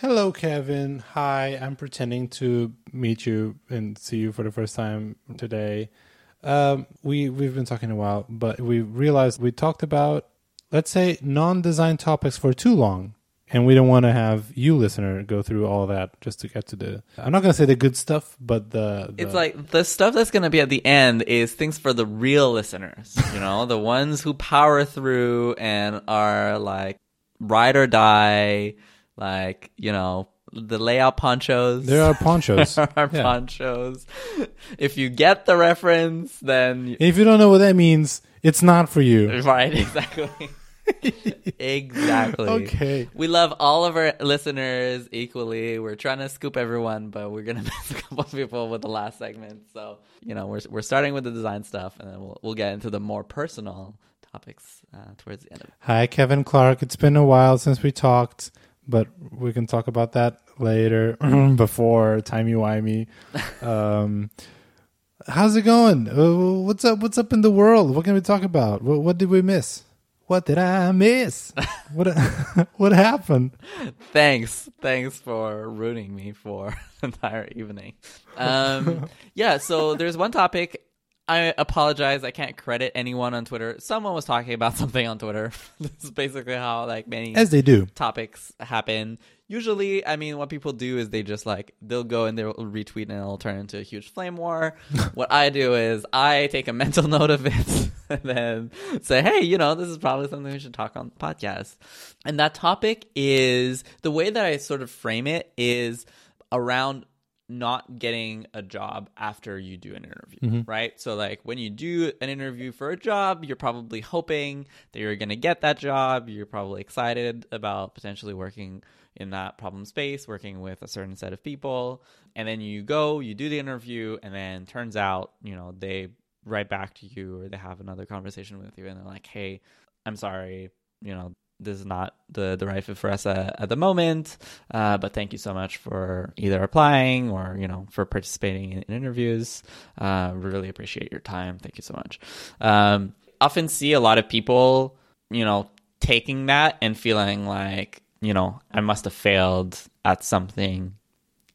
Hello, Kevin. Hi, I'm pretending to meet you and see you for the first time today. Um, we we've been talking a while, but we realized we talked about let's say non-design topics for too long, and we don't want to have you, listener, go through all that just to get to the. I'm not gonna say the good stuff, but the, the It's like the stuff that's going to be at the end is things for the real listeners, you know, the ones who power through and are like ride or die, like, you know, the layout ponchos. there are ponchos. There are Yeah. ponchos. If you get the reference, then If you don't know what that means, it's not for you. right, exactly. exactly. Okay. We love all of our listeners equally. We're trying to scoop everyone, but we're gonna miss a couple of people with the last segment. So you know, we're we're starting with the design stuff, and then we'll we'll get into the more personal topics uh, towards the end of it. Hi, Kevin Clark. It's been a while since we talked, but we can talk about that later before timey wimey. Um, how's it going? Uh, what's up? What's up in the world? What can we talk about? What, what did we miss? What did I miss? what what happened? Thanks, thanks for ruining me for the entire evening. Um, yeah, so there's one topic. I apologize. I can't credit anyone on Twitter. Someone was talking about something on Twitter. this is basically how like many As they do. topics happen. Usually, I mean, what people do is they just like they'll go and they'll retweet and it'll turn into a huge flame war. what I do is I take a mental note of it and then say, "Hey, you know, this is probably something we should talk on the podcast." And that topic is the way that I sort of frame it is around not getting a job after you do an interview, mm-hmm. right? So, like, when you do an interview for a job, you're probably hoping that you're going to get that job. You're probably excited about potentially working in that problem space, working with a certain set of people. And then you go, you do the interview, and then turns out, you know, they write back to you or they have another conversation with you and they're like, hey, I'm sorry, you know, this is not the, the right fit for us uh, at the moment. Uh, but thank you so much for either applying or, you know, for participating in, in interviews. Uh, really appreciate your time. Thank you so much. Um, often see a lot of people, you know, taking that and feeling like, you know, I must have failed at something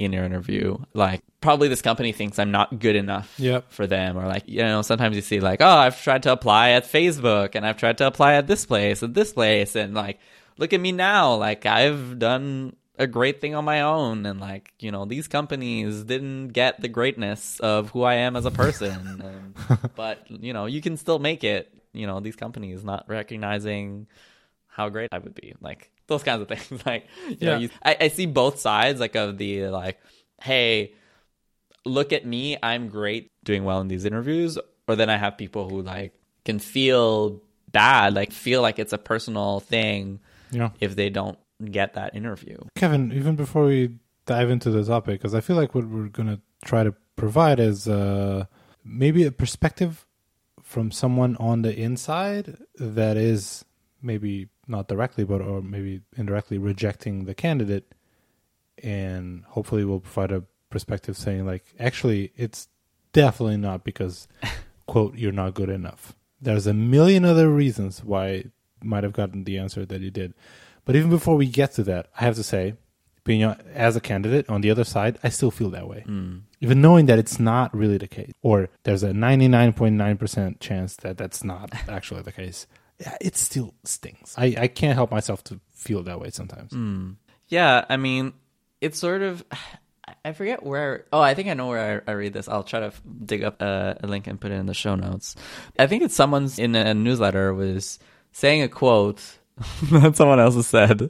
in your interview. Like, probably this company thinks I'm not good enough Yep. for them. Or, like, you know, sometimes you see, like, oh, I've tried to apply at Facebook and I've tried to apply at this place, at this place. And, like, look at me now. Like, I've done a great thing on my own. And, like, you know, these companies didn't get the greatness of who I am as a person. and, but, you know, you can still make it. You know, these companies not recognizing how great I would be. Like those kinds of things. like you know, you, I, I see both sides like of the like, hey, look at me, I'm great doing well in these interviews. Or then I have people who like can feel bad, like feel like it's a personal thing Yeah. if they don't get that interview. Kevin, even before we dive into the topic, because I feel like what we're going to try to provide is uh, maybe a perspective from someone on the inside that is maybe not directly, but or maybe indirectly rejecting the candidate, and hopefully we'll provide a perspective saying like, actually, it's definitely not because quote you're not good enough. There's a million other reasons why might have gotten the answer that you did. But even before we get to that, I have to say, being as a candidate on the other side, I still feel that way. Hmm. Even knowing that it's not really the case, or there's a 99.9% chance that that's not actually the case, it still stings. I, I can't help myself to feel that way sometimes. Hmm. Yeah, I mean, it's sort of. I forget where. Oh, I think I know where I, I read this. I'll try to f- dig up a, a link and put it in the show notes. I think it's someone's in a newsletter was saying a quote that someone else has said.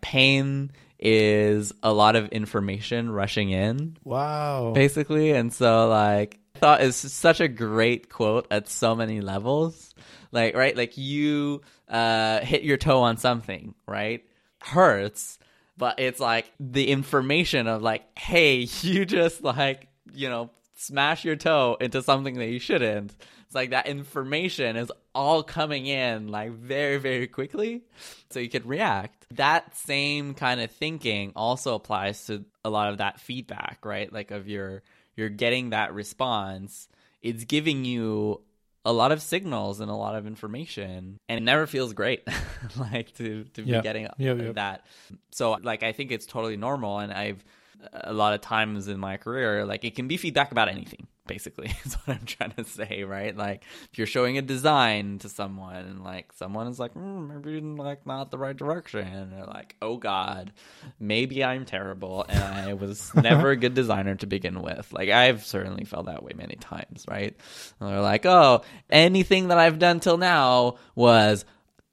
Pain is a lot of information rushing in, Wow. basically, and so like I thought it's such a great quote at so many levels. Like right, like you uh, hit your toe on something, right? Hurts, but it's like the information of like, hey, you just like you know smash your toe into something that you shouldn't. It's like that information is all coming in like very very quickly, so you could react. That same kind of thinking also applies to a lot of that feedback, right? Like of your you're getting that response. It's giving you a lot of signals and a lot of information and it never feels great like to to be Yeah. getting Yeah, yeah. that so like i think it's totally normal and i've a lot of times in my career like it can be feedback about anything basically is what i'm trying to say right? Like if you're showing a design to someone and like someone is like mm, maybe like not the right direction and they're like oh god maybe i'm terrible and i was never a good designer to begin with. Like i've certainly felt that way many times right? And they're like oh anything that i've done till now was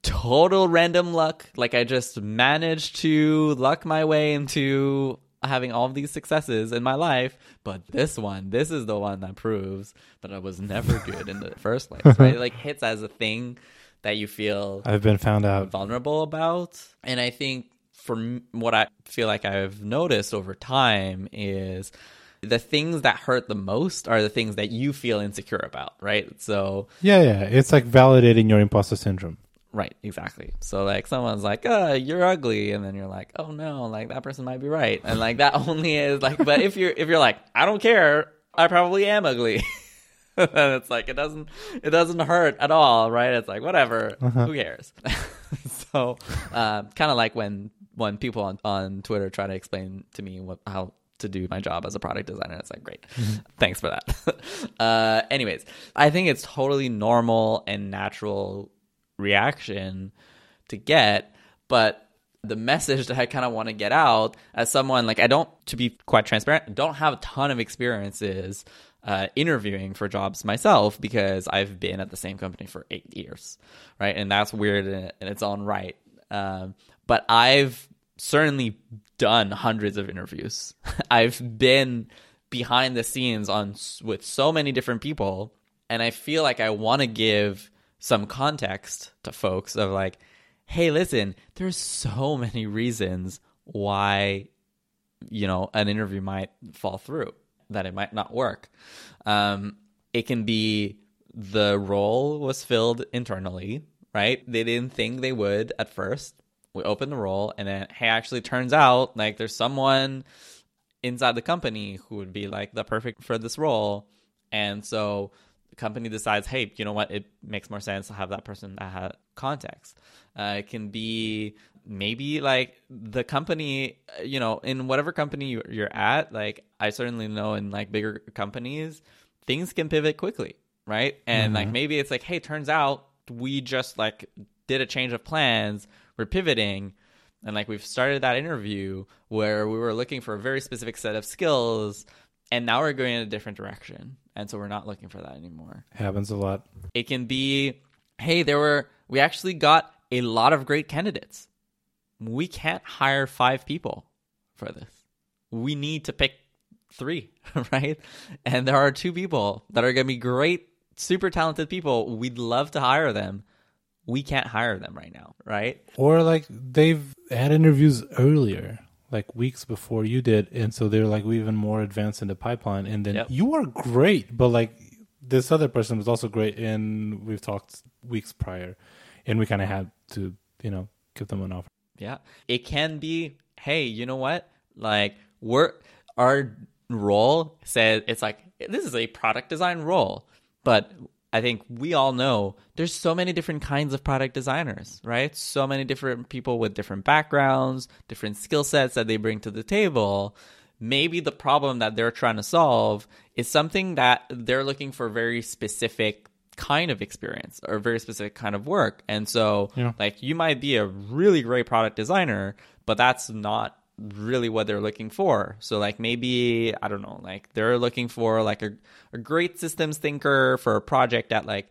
total random luck. Like I just managed to luck my way into having all these successes in my life. But this one, this is the one that proves that I was never good in the first place. Right? It like hits as a thing that you feel I've been found out. vulnerable about. And I think from what I feel like I've noticed over time is the things that hurt the most are the things that you feel insecure about, right? So Yeah, yeah. It's like validating your imposter syndrome. Right, exactly. So like someone's like, "Uh, you're ugly," and then you're like, "Oh no, like that person might be right," and like that only is like, but if you're if you're like, "I don't care, I probably am ugly," and it's like it doesn't it doesn't hurt at all, right? It's like whatever, who cares? so, um, kind of like when when people on on Twitter try to explain to me what how to do my job as a product designer. It's like, great. Thanks for that. uh, anyways, I think it's totally normal and natural reaction to get, but the message that I kind of want to get out as someone like I don't, to be quite transparent, don't have a ton of experiences uh, interviewing for jobs myself because I've been at the same company for eight years, right? And that's weird in, in its own right. Um, but I've certainly done hundreds of interviews. I've been behind the scenes on with so many different people, and I feel like I want to give some context to folks of like, hey, listen, there's so many reasons why you know an interview might fall through that it might not work. Um, it can be the role was filled internally right? They didn't think they would at first. We opened the role and then hey actually turns out like there's someone inside the company who would be like the perfect for this role. And so company decides hey you know what? It makes more sense to have that person that has context. Uh, it can be maybe like the company uh, you know in whatever company you- you're at like i certainly know in like bigger companies things can pivot quickly right? And like maybe it's like hey turns out we just like did a change of plans we're pivoting. And like we've started that interview where we were looking for a very specific set of skills and now we're going in a different direction and so we're not looking for that anymore. Happens a lot. it can be hey there were we actually got a lot of great candidates. We can't hire five people for this. We need to pick three right? And there are two people that are going to be great super talented people. We'd love to hire them. We can't hire them right now right? Or like they've had interviews earlier, like weeks before you did, and so they're like we even more advanced in the pipeline. And then Yep. you are great, but like this other person was also great, and we've talked weeks prior, and we kind of had to, you know, give them an offer. Yeah. It can be, hey, you know what? Like we're our role says it's like this is a product design role. But I think we all know there's so many different kinds of product designers, right? So many different people with different backgrounds, different skill sets that they bring to the table. Maybe the problem that they're trying to solve is something that they're looking for a very specific kind of experience or very specific kind of work. And so Yeah. like you might be a really great product designer, but that's not really what they're looking for. So like maybe I don't know, like they're looking for like a, a great systems thinker for a project that like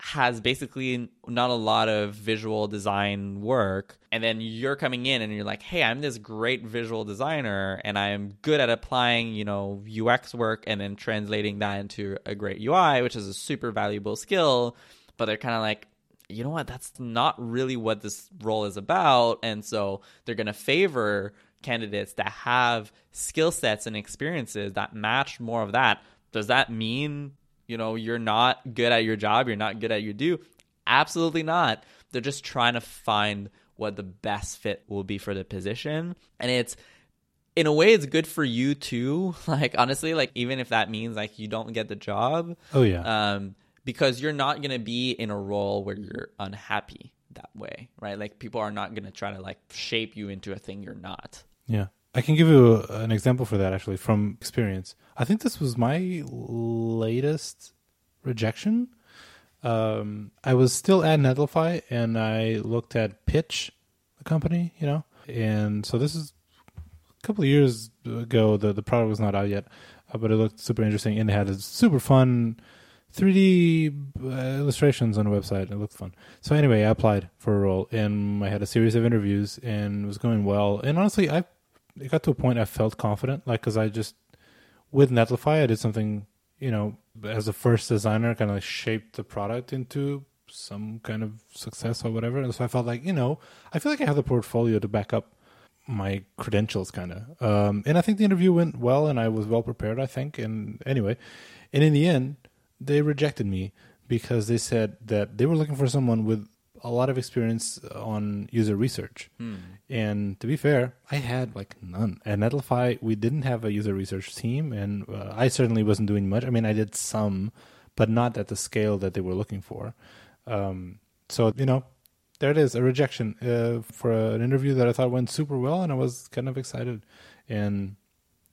has basically not a lot of visual design work. And then you're coming in and you're like hey i'm this great visual designer and i'm good at applying you know ux work and then translating that into a great ui which is a super valuable skill. But they're kind of like you know what? That's not really what this role is about. And so they're going to favor candidates that have skill sets and experiences that match more of that does that mean you know you're not good at your job you're not good at your do absolutely not. They're just trying to find what the best fit will be for the position. And it's in a way it's good for you too. Like honestly like even if that means like you don't get the job Oh yeah, um because you're not going to be in a role where you're unhappy that way, right? Like people are not going to try to like shape you into a thing you're not. Yeah. I can give you a, an example for that actually from experience. I think this was my latest rejection. Um, I was still at Netlify and I looked at Pitch, the company, you know, and so this is a couple of years ago. The the product was not out yet, uh, but it looked super interesting and it had a super fun 3D uh, illustrations on the website. It looked fun. So anyway, I applied for a role and I had a series of interviews and it was going well. And honestly, I it got to a point I felt confident, like because I just with Netlify I did something, you know, as a first designer, kind of like shaped the product into some kind of success or whatever. And so I felt like, you know, I feel like I have the portfolio to back up my credentials, kind of. Um, and I think the interview went well, and I was well prepared. I think. And anyway, and in the end, they rejected me because they said that they were looking for someone with a lot of experience on user research. Hmm. And to be fair, I had like none. At Netlify, we didn't have a user research team, and uh, I certainly wasn't doing much. I mean, I did some, but not at the scale that they were looking for. Um, so, you know, there it is a rejection uh, for an interview that I thought went super well, and I was kind of excited. And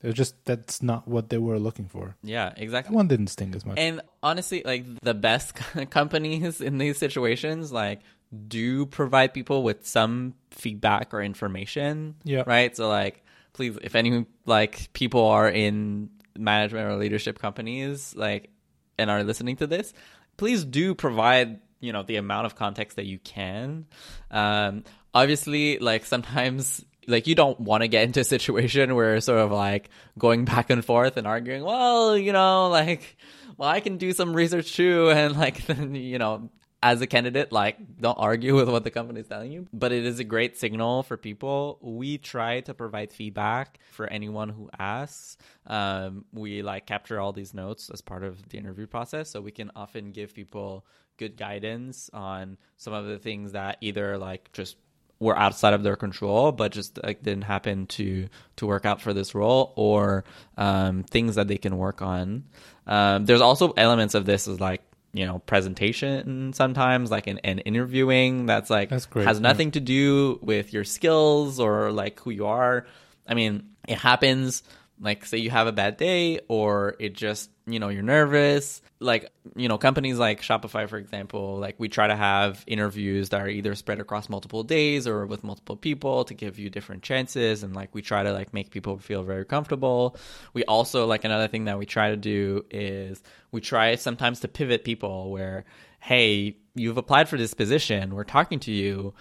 it was just that's not what they were looking for. Yeah, That exactly. one didn't sting as much. And honestly, like the best companies in these situations, like do provide people with some feedback or information. Yeah. Right. So like, please, if any like people are in management or leadership companies, like, and are listening to this, please do provide you know the amount of context that you can. Um, obviously, like sometimes like you don't want to get into a situation where sort of like going back and forth and arguing well you know like well i can do some research too and like then you know as a candidate like don't argue with what the company is telling you. But it is a great signal for people. We try to provide feedback for anyone who asks. Um, we like capture all these notes as part of the interview process so we can often give people good guidance on some of the things that either like just were outside of their control, but just like didn't happen to to work out for this role, or um, things that they can work on. Um, there's also elements of this is like you know presentation sometimes, like an, an interviewing that's like That's great, has yeah. nothing to do with your skills or like who you are. I mean, it happens. Like say you have a bad day, or it just you know you're nervous. Like you know companies like Shopify, for example, like we try to have interviews that are either spread across multiple days or with multiple people to give you different chances, and like we try to like make people feel very comfortable. We also like another thing that we try to do is we try sometimes to pivot people where hey you've applied for this position, we're talking to you,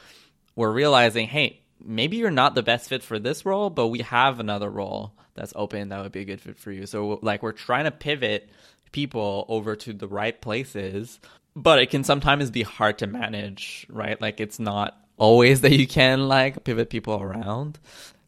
we're realizing hey maybe you're not the best fit for this role, but we have another role that's open that would be a good fit for you. So like we're trying to pivot people over to the right places, but it can sometimes be hard to manage, right? Like it's not always that you can like pivot people around.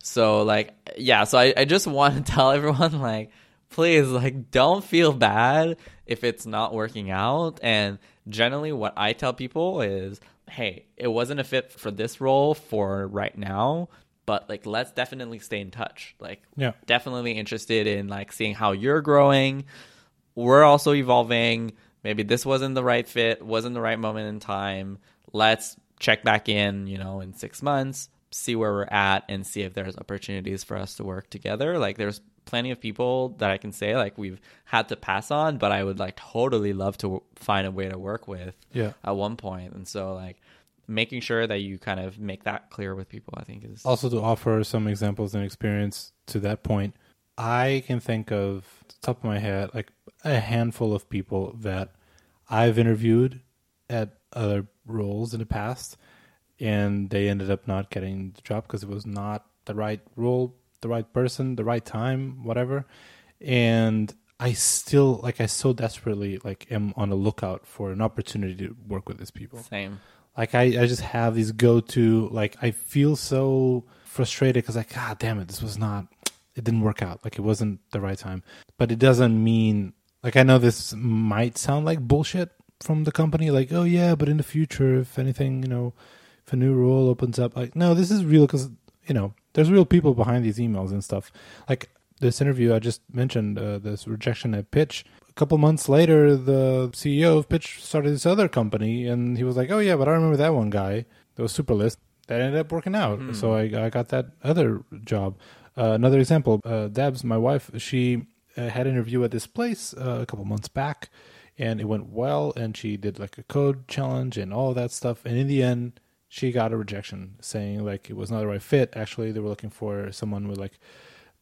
So like yeah, so I, I just want to tell everyone like please like don't feel bad if it's not working out and generally what I tell people is hey, it wasn't a fit for this role for right now, but like let's definitely stay in touch. Like Yeah. definitely interested in like seeing how you're growing. We're also evolving. Maybe this wasn't the right fit, wasn't the right moment in time. Let's check back in, you know, in 6 months, see where we're at and see if there's opportunities for us to work together. Like there's plenty of people that I can say like we've had to pass on, but I would like totally love to find a way to work with Yeah. at one. And so like making sure that you kind of make that clear with people, I think is Also, to offer some examples and experience to that point, I can think of the top of my head like a handful of people that I've interviewed at other roles in the past, and they ended up not getting the job because it was not the right role, the right person, the right time, whatever. And I still like I so desperately like am on the lookout for an opportunity to work with these people same. Like I, I just have these go to like I feel so frustrated because like god damn it this was not it didn't work out. Like it wasn't the right time. But it doesn't mean like I know this might sound like bullshit from the company like oh yeah but in the future if anything you know if a new role opens up like no this is real because you know there's real people behind these emails and stuff. Like this interview I just mentioned uh, this rejection at pitch couple months later, the CEO of Pitch started this other company, and he was like, "Oh yeah, but I remember that one guy that was super list that ended up working out." Hmm. So I, I got that other job. Uh, another example, uh, Debs, my wife, she uh, had an interview at this place uh, a couple months back, and it went well, and she did like a code challenge and all that stuff, and in the end, she got a rejection saying like it was not the right fit. Actually, they were looking for someone with like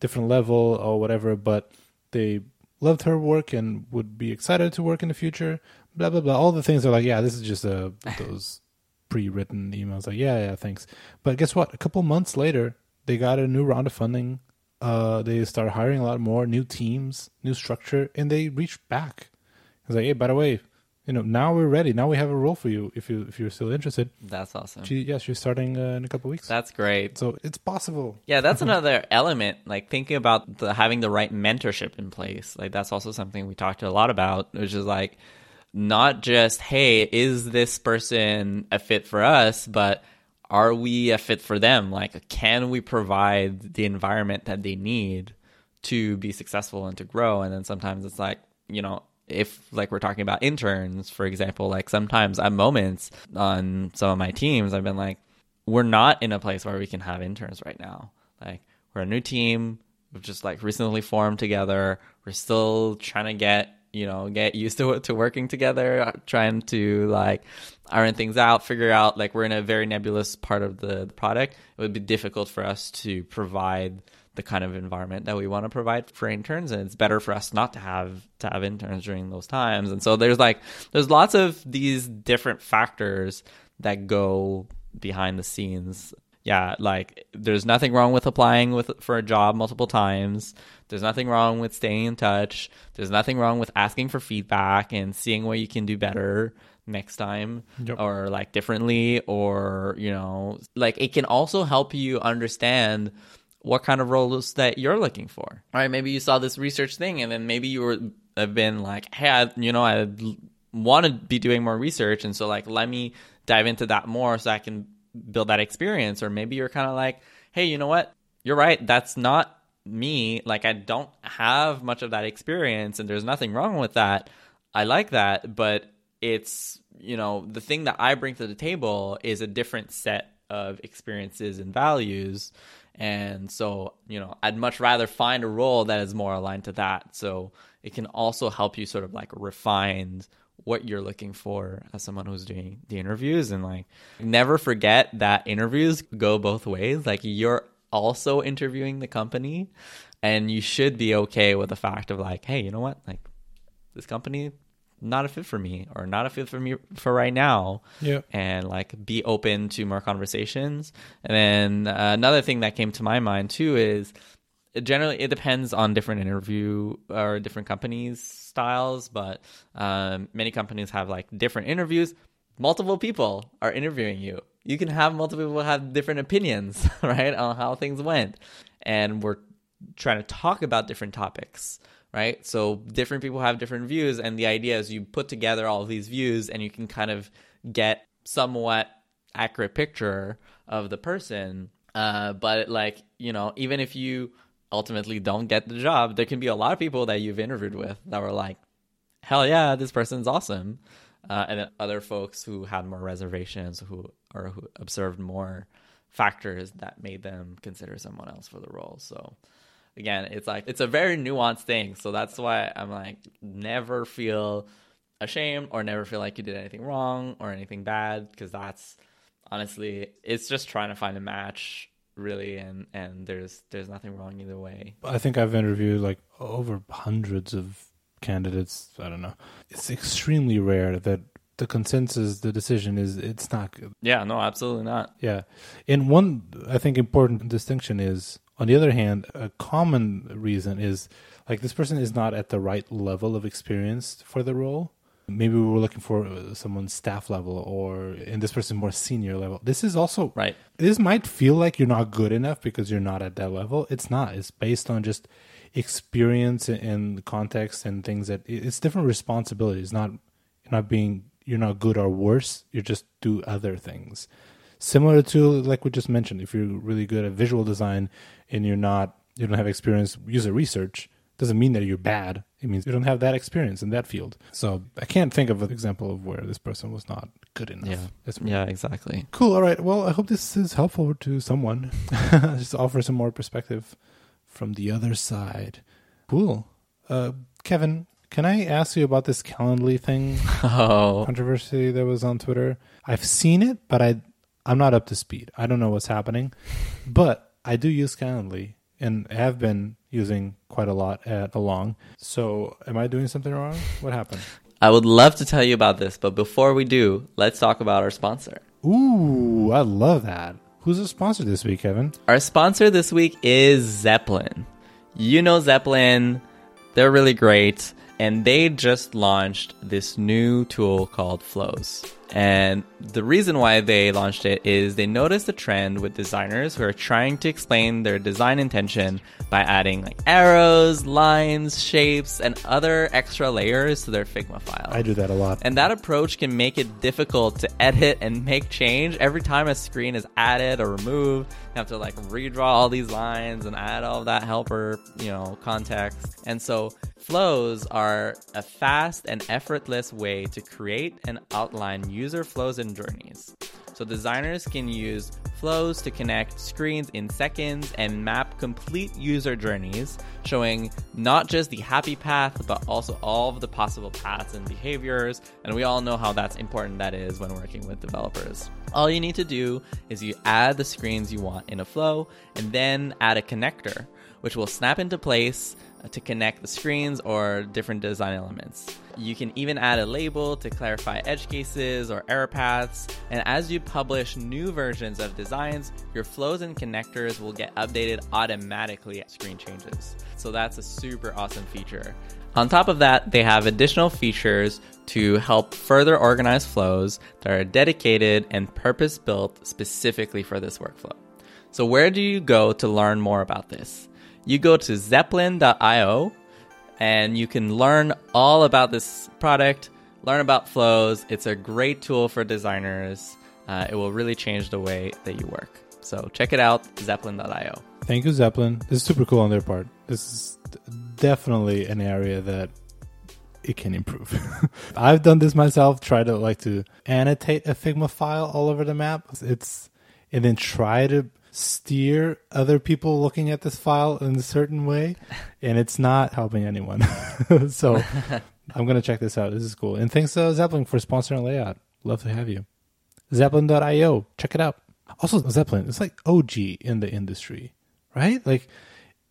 different level or whatever, but they loved her work and would be excited to work in the future. Blah blah blah. All the things are like, yeah, this is just uh, those pre-written emails. Like, yeah, yeah, thanks. But guess what? A couple months later, they got a new round of funding. Uh, they started hiring a lot more new teams, new structure, and they reached back. It's like, hey, by the way, you know, now we're ready. Now we have a role for you if you if you're still interested. That's awesome. She, yeah, she's starting uh, in a couple weeks. That's great. so it's possible. Yeah, that's another element. Like thinking about the having the right mentorship in place. Like that's also something we talked a lot about, which is like not just hey, is this person a fit for us, but are we a fit for them? Like can we provide the environment that they need to be successful and to grow? And then sometimes it's like, you know, if like we're talking about interns, for example, like sometimes at moments on some of my teams, I've been like, we're not in a place where we can have interns right now. Like we're a new team, we've just like recently formed together. We're still trying to get you know get used to to working together, trying to like iron things out, figure out like we're in a very nebulous part of the, the product. It would be difficult for us to provide the kind of environment that we want to provide for interns and it's better for us not to have to have interns during those times. And so there's like there's lots of these different factors that go behind the scenes. Yeah like there's nothing wrong with applying with for a job multiple times. There's nothing wrong with staying in touch. There's nothing wrong with asking for feedback and seeing what you can do better next time Yep. or like differently or you know like it can also help you understand what kind of roles that you're looking for. All right, maybe you saw this research thing, and then maybe you were have been like, hey, I, you know, I want to be doing more research, and so like, let me dive into that more so I can build that experience. Or maybe you're kind of like, hey, you know what? You're right. That's not me. Like, I don't have much of that experience, and there's nothing wrong with that. I like that, but it's you know the thing that I bring to the table is a different set of experiences and values and so, you know, I'd much rather find a role that is more aligned to that. So it can also help you sort of like refine what you're looking for as someone who's doing the interviews and like never forget that interviews go both ways. Like you're also interviewing the company and you should be okay with the fact of like, hey, you know what? Like this company not a fit for me or not a fit for me for right now Yeah. and like be open to more conversations. And then uh, another thing that came to my mind too is generally it depends on different interview or different companies styles, but um, many companies have like different interviews. Multiple people are interviewing you. You can have multiple people have different opinions, right, on how things went, and we're trying to talk about different topics right? So different people have different views, and the idea is you put together all these views, and you can kind of get somewhat accurate picture of the person. Uh, but like you know, even if you ultimately don't get the job, there can be a lot of people that you've interviewed with that were like, "Hell yeah, this person's awesome," uh, and then other folks who had more reservations, who or who observed more factors that made them consider someone else for the role. So again, it's like it's a very nuanced thing. So that's why I'm like never feel ashamed or never feel like you did anything wrong or anything bad because that's honestly it's just trying to find a match really and and there's there's nothing wrong either way. I think I've interviewed like over hundreds of candidates. I don't know. It's extremely rare that the consensus, the decision is it's not good. Yeah, no, absolutely not. Yeah. And one, I think, important distinction is, on the other hand, a common reason is like this person is not at the right level of experience for the role. Maybe we were looking for uh, someone staff level, or and this person more senior level. This is also Right. This might feel like you're not good enough because you're not at that level. It's not. It's based on just experience and context and things that it's different responsibilities. Not not being you're not good or worse. You just do other things. Similar to like we just mentioned, if you're really good at visual design and you're not you don't have experience user research, doesn't mean that you're bad. It means you don't have that experience in that field. So I can't think of an example of where this person was not good enough. Yeah. That's Yeah, exactly. Cool. All right. Well, I hope this is helpful to someone. Just offer some more perspective from the other side. Cool. Uh, Kevin, can I ask you about this Calendly thing Oh, controversy that was on Twitter? I've seen it, but I I'm not up to speed. I don't know what's happening, but I do use Calendly and have been using quite a lot at along. So, am I doing something wrong? What happened? I would love to tell you about this, but before we do, let's talk about our sponsor. Ooh, I love that. Who's the sponsor this week, Kevin? Our sponsor this week is Zeppelin. You know Zeppelin, they're really great, and they just launched this new tool called Flows. And the reason why they launched it is they noticed a trend with designers who are trying to explain their design intention by adding like arrows, lines, shapes, and other extra layers to their Figma file. I do that a lot. And that approach can make it difficult to edit and make change every time a screen is added or removed. You have to like redraw all these lines and add all that helper, you know, context. And so flows are a fast and effortless way to create and outline user flows and journeys. So designers can use flows to connect screens in seconds and map complete user journeys, showing not just the happy path, but also all of the possible paths and behaviors. And we all know how that's important that is when working with developers. All you need to do is you add the screens you want in a flow and then add a connector, which will snap into place to connect the screens or different design elements. You can even add a label to clarify edge cases or error paths. And as you publish new versions of designs, your flows and connectors will get updated automatically at screen changes. So that's a super awesome feature. On top of that, they have additional features to help further organize flows that are dedicated and purpose built specifically for this workflow. So, where do you go to learn more about this? You go to zeppelin.io and you can learn all about this product, learn about flows. It's a great tool for designers. Uh, it will really change the way that you work. So check it out, zeppelin.io. Thank you, Zeppelin. This is super cool on their part. This is definitely an area that it can improve. I've done this myself, try to like to annotate a Figma file all over the map. It's and then try to steer other people looking at this file in a certain way, and it's not helping anyone. so I'm gonna check this out. This is cool. And thanks uh, Zeppelin for sponsoring Layout. Love to have you. Zeppelin.io. Check it out. Also, Zeppelin, it's like OG in the industry, right? Like,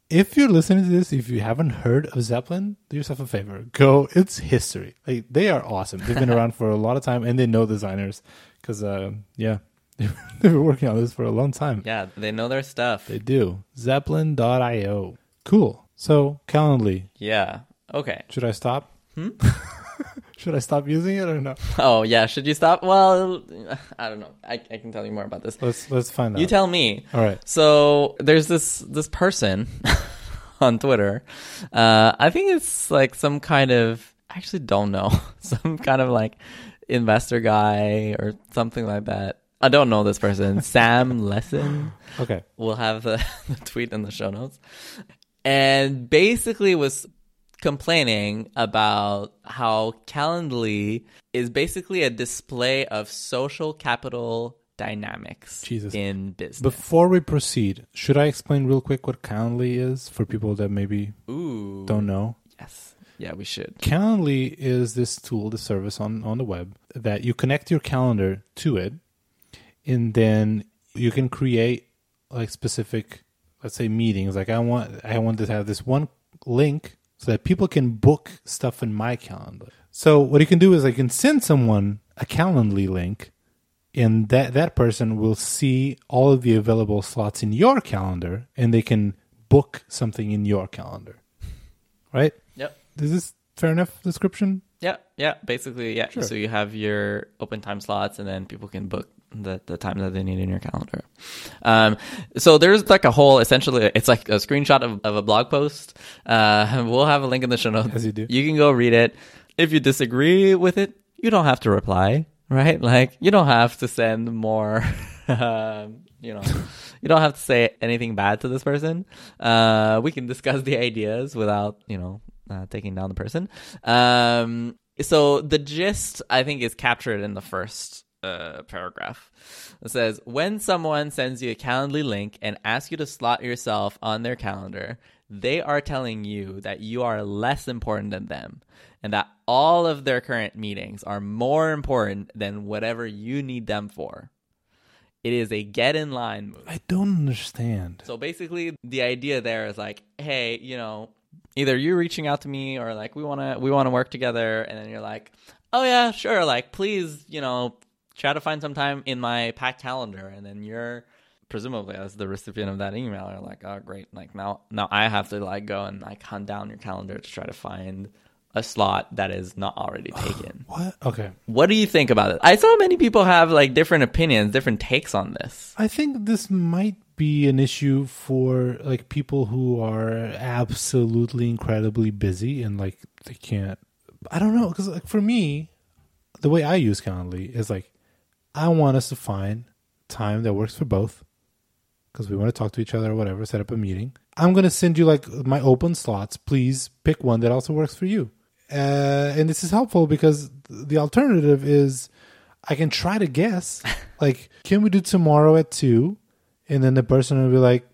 if you're listening to this, if you haven't heard of Zeppelin, do yourself a favor. Go. It's history. Like, they are awesome. They've been around for a lot of time and they know designers because, uh, yeah, they've been working on this for a long time. Yeah, they know their stuff. They do. Zeppelin.io. Cool. So, Calendly, Yeah. Okay. should I stop? Hmm? should I stop using it or no? Oh, yeah. Should you stop? Well, I don't know. I, I can tell you more about this. Let's let's find out. You tell me. All right. So there's this this person on Twitter. Uh, I think it's like some kind of I actually don't know some kind of like investor guy or something like that. I don't know this person. Sam Lessin. Okay. We'll have the, the tweet in the show notes. And basically was complaining about how Calendly is basically a display of social capital dynamics Jesus. in business. Before we proceed, should I explain real quick what Calendly is for people that maybe Ooh. don't know? Yes. Yeah, we should. Calendly is this tool, the service on, on the web that you connect your calendar to it, and then you can create like specific, let's say meetings. Like I want, I want to have this one link so that people can book stuff in my calendar. So what you can do is I can send someone a Calendly link, and that that person will see all of the available slots in your calendar, and they can book something in your calendar. Right? Yep. Is this fair enough description? Yeah, yeah. Basically, yeah. Sure. So you have your open time slots, and then people can book the, the time that they need in your calendar. Um, so there's like a whole, essentially, it's like a screenshot of, of a blog post. Uh, we'll have a link in the show notes. As you do. You can go read it. If you disagree with it, you don't have to reply, right? Like you don't have to send more, um, you know, you don't have to say anything bad to this person. Uh, we can discuss the ideas without you know uh, taking down the person. Um, so the gist I think is captured in the first uh, paragraph. It says when someone sends you a Calendly link and asks you to slot yourself on their calendar, they are telling you that you are less important than them and that all of their current meetings are more important than whatever you need them for. It is a get in line move. I don't understand. So basically, the idea there is like, hey, you know, either you're reaching out to me or like we want to we want to work together, and then you're like, oh yeah, sure, like please, you know, try to find some time in my packed calendar, and then you're presumably as the recipient of that email are like, oh great, like now now I have to like go and like hunt down your calendar to try to find a slot that is not already taken. What? Okay. What do you think about it? I saw many people have like different opinions, different takes on this. I think this might be an issue for like people who are absolutely incredibly busy and like they can't. I don't know because like for me, the way I use Calendly is like I want us to find time that works for both because we want to talk to each other or whatever, set up a meeting. I'm going to send you like my open slots. Please pick one that also works for you. Uh, and this is helpful because the alternative is I can try to guess. like, can we do tomorrow at two? And then the person will be like,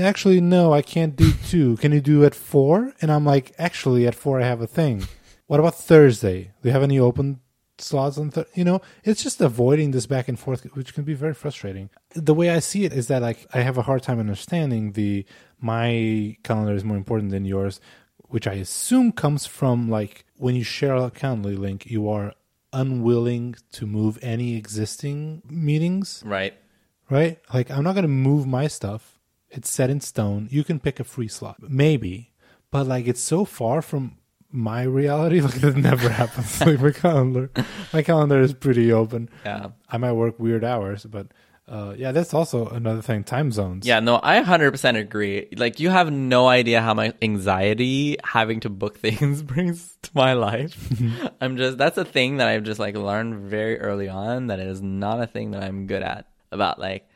actually, no, I can't do two. Can you do at four? And I'm like, actually, at four, I have a thing. What about Thursday? Do you have any open slots on th- you know it's just avoiding this back and forth which can be very frustrating. The way i see it is that like i have a hard time understanding the my calendar is more important than yours which i assume comes from like when you share a calendar link you are unwilling to move any existing meetings. Right. right? Like i'm not going to move my stuff. It's set in stone. You can pick a free slot. Maybe. But like it's so far from my reality like that never happens like my calendar my calendar is pretty open Yeah. i might work weird hours but uh yeah that's also another thing time zones Yeah, no, I 100% agree. Like, you have no idea how much anxiety having to book things brings to my life. I'm just, that's a thing that I've just like learned very early on that it is not a thing that I'm good at about like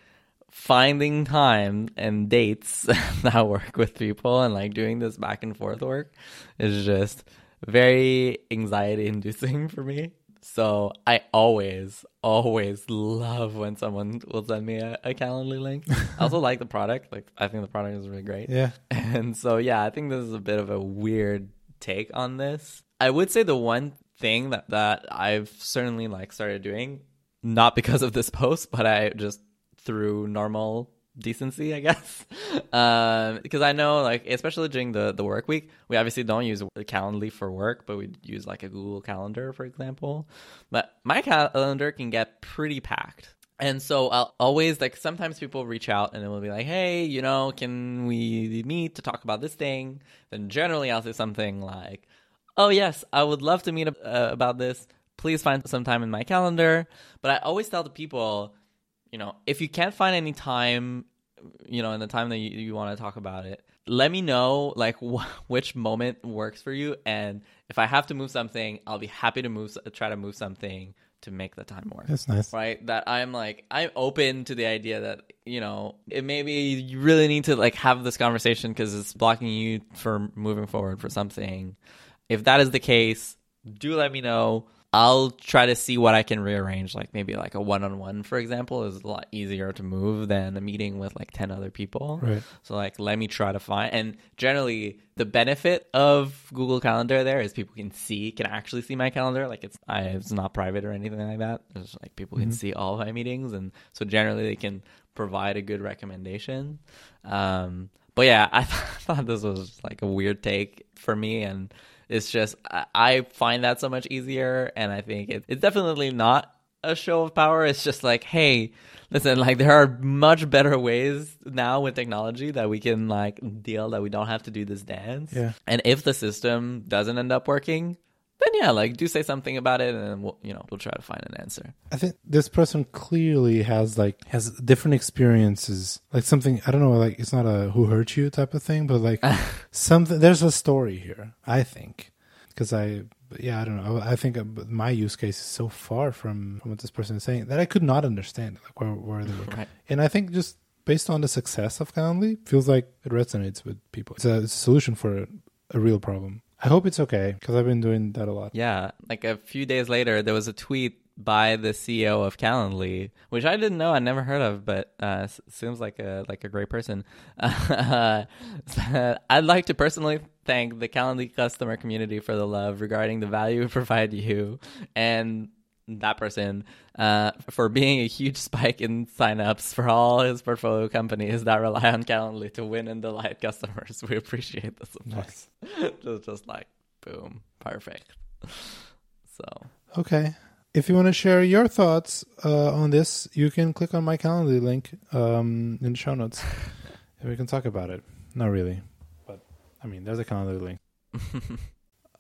finding time and dates that work with people and like doing this back and forth work is just very anxiety inducing for me. So I always, always love when someone will send me a, a Calendly link. I also like the product. Like I think the product is really great. yeah And so yeah, I think this is a bit of a weird take on this. I would say the one thing that that I've certainly like started doing, not because of this post, but I just through normal decency, I guess. Um, because I know, like, especially during the the work week, we obviously don't use Calendly for work, but we use like a Google Calendar, for example. But my calendar can get pretty packed. And so I'll always like sometimes people reach out and it will be like, hey, you know, can we meet to talk about this thing? Then generally I'll say something like, oh yes, I would love to meet uh, about this. Please find some time in my calendar. But I always tell the people, you know, if you can't find any time, you know, in the time that you, you want to talk about it, let me know like wh- which moment works for you, and if I have to move something, I'll be happy to move, try to move something to make the time work. That's nice. Right? That i'm like i'm open to the idea that you know it maybe you really need to like have this conversation because it's blocking you for moving forward for something. If that is the case do let me know i'll try to see what i can rearrange like maybe like a one-on-one for example is a lot easier to move than a meeting with like 10 other people Right. so like let me try to find and generally the benefit of Google Calendar there is people can see can actually see my calendar like it's I it's not private or anything like that. It's like people can see all of my meetings and so generally they can provide a good recommendation. Um but yeah, I thought this was like a weird take for me and it's just I, find that so much easier and I think it, it's definitely not a show of power. It's just like, hey, listen, like there are much better ways now with technology that we can like deal that we don't have to do this dance. Yeah. And if the system doesn't end up working, then yeah, like do say something about it, and we'll, you know we'll try to find an answer. I think this person clearly has like has different experiences. Like something I don't know, like it's not a who hurt you type of thing, but like something. There's a story here. I think because I yeah I don't know. I, I think my use case is so far from, from what this person is saying that I could not understand like where where they were. Right. And I think just based on the success of Calendly, feels like it resonates with people. It's a, it's a solution for a, a real problem. I hope it's okay because I've been doing that a lot. Yeah, like a few days later, there was a tweet by the CEO of Calendly, which I didn't know, I never heard of, but uh, seems like a like a great person. I'd like to personally thank the Calendly customer community for the love regarding the value we provide you, and that person uh, for being a huge spike in signups for all his portfolio companies that rely on Calendly to win and delight customers. We appreciate the support. Nice. just, just like boom, perfect. So Okay. If you want to share your thoughts uh, on this, you can click on my Calendly link um, in the show notes, and we can talk about it. Not really, but I mean, there's a Calendly link.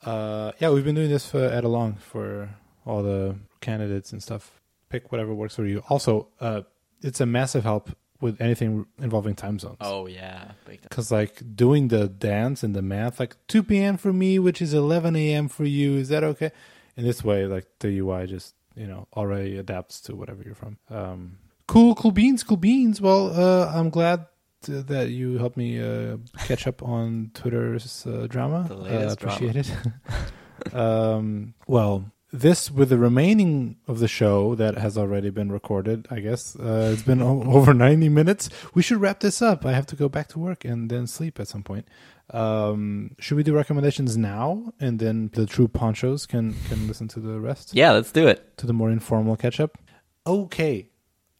uh, yeah, we've been doing this for, at long for all the candidates and stuff. Pick whatever works for you. Also, uh, it's a massive help with anything involving time zones. oh yeah. Because like doing the dance and the math, like 2 p.m. for me, which is 11 a.m. for you, is that okay? In this way, like the UI just you know already adapts to whatever you're from. Um, cool, cool beans, cool beans. Well, uh, I'm glad to, that you helped me uh, catch up on Twitter's uh, drama. The latest uh, appreciate it. um, well, this with the remaining of the show that has already been recorded, I guess uh, it's been o- over 90 minutes. We should wrap this up. I have to go back to work and then sleep at some point. Um, should we do recommendations now, and then the true ponchos can can listen to the rest Yeah, let's do it. to the more informal catch up? Okay.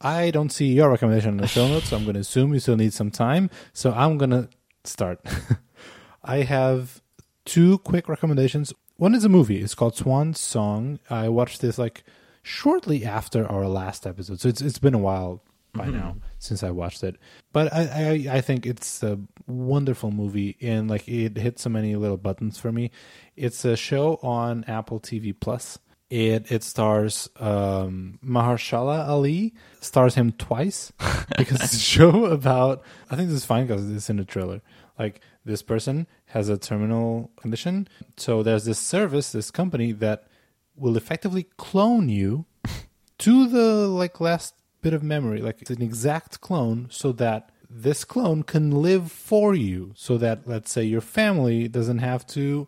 I don't see your recommendation in the show notes, so I'm going to assume you still need some time. So I'm going to start. I have two quick recommendations. One is a movie. It's called Swan Song. I watched this like shortly after our last episode, so it's it's been a while by now since I watched it. But I, I I think it's a wonderful movie and like it hit so many little buttons for me. It's a show on Apple TV Plus. It it stars um, Mahershala Ali stars him twice because it's a show about I think this is fine because it's in the trailer. Like this person has a terminal condition, so there's this service, this company that will effectively clone you to the like last bit of memory like it's an exact clone so that this clone can live for you. So that let's say your family doesn't have to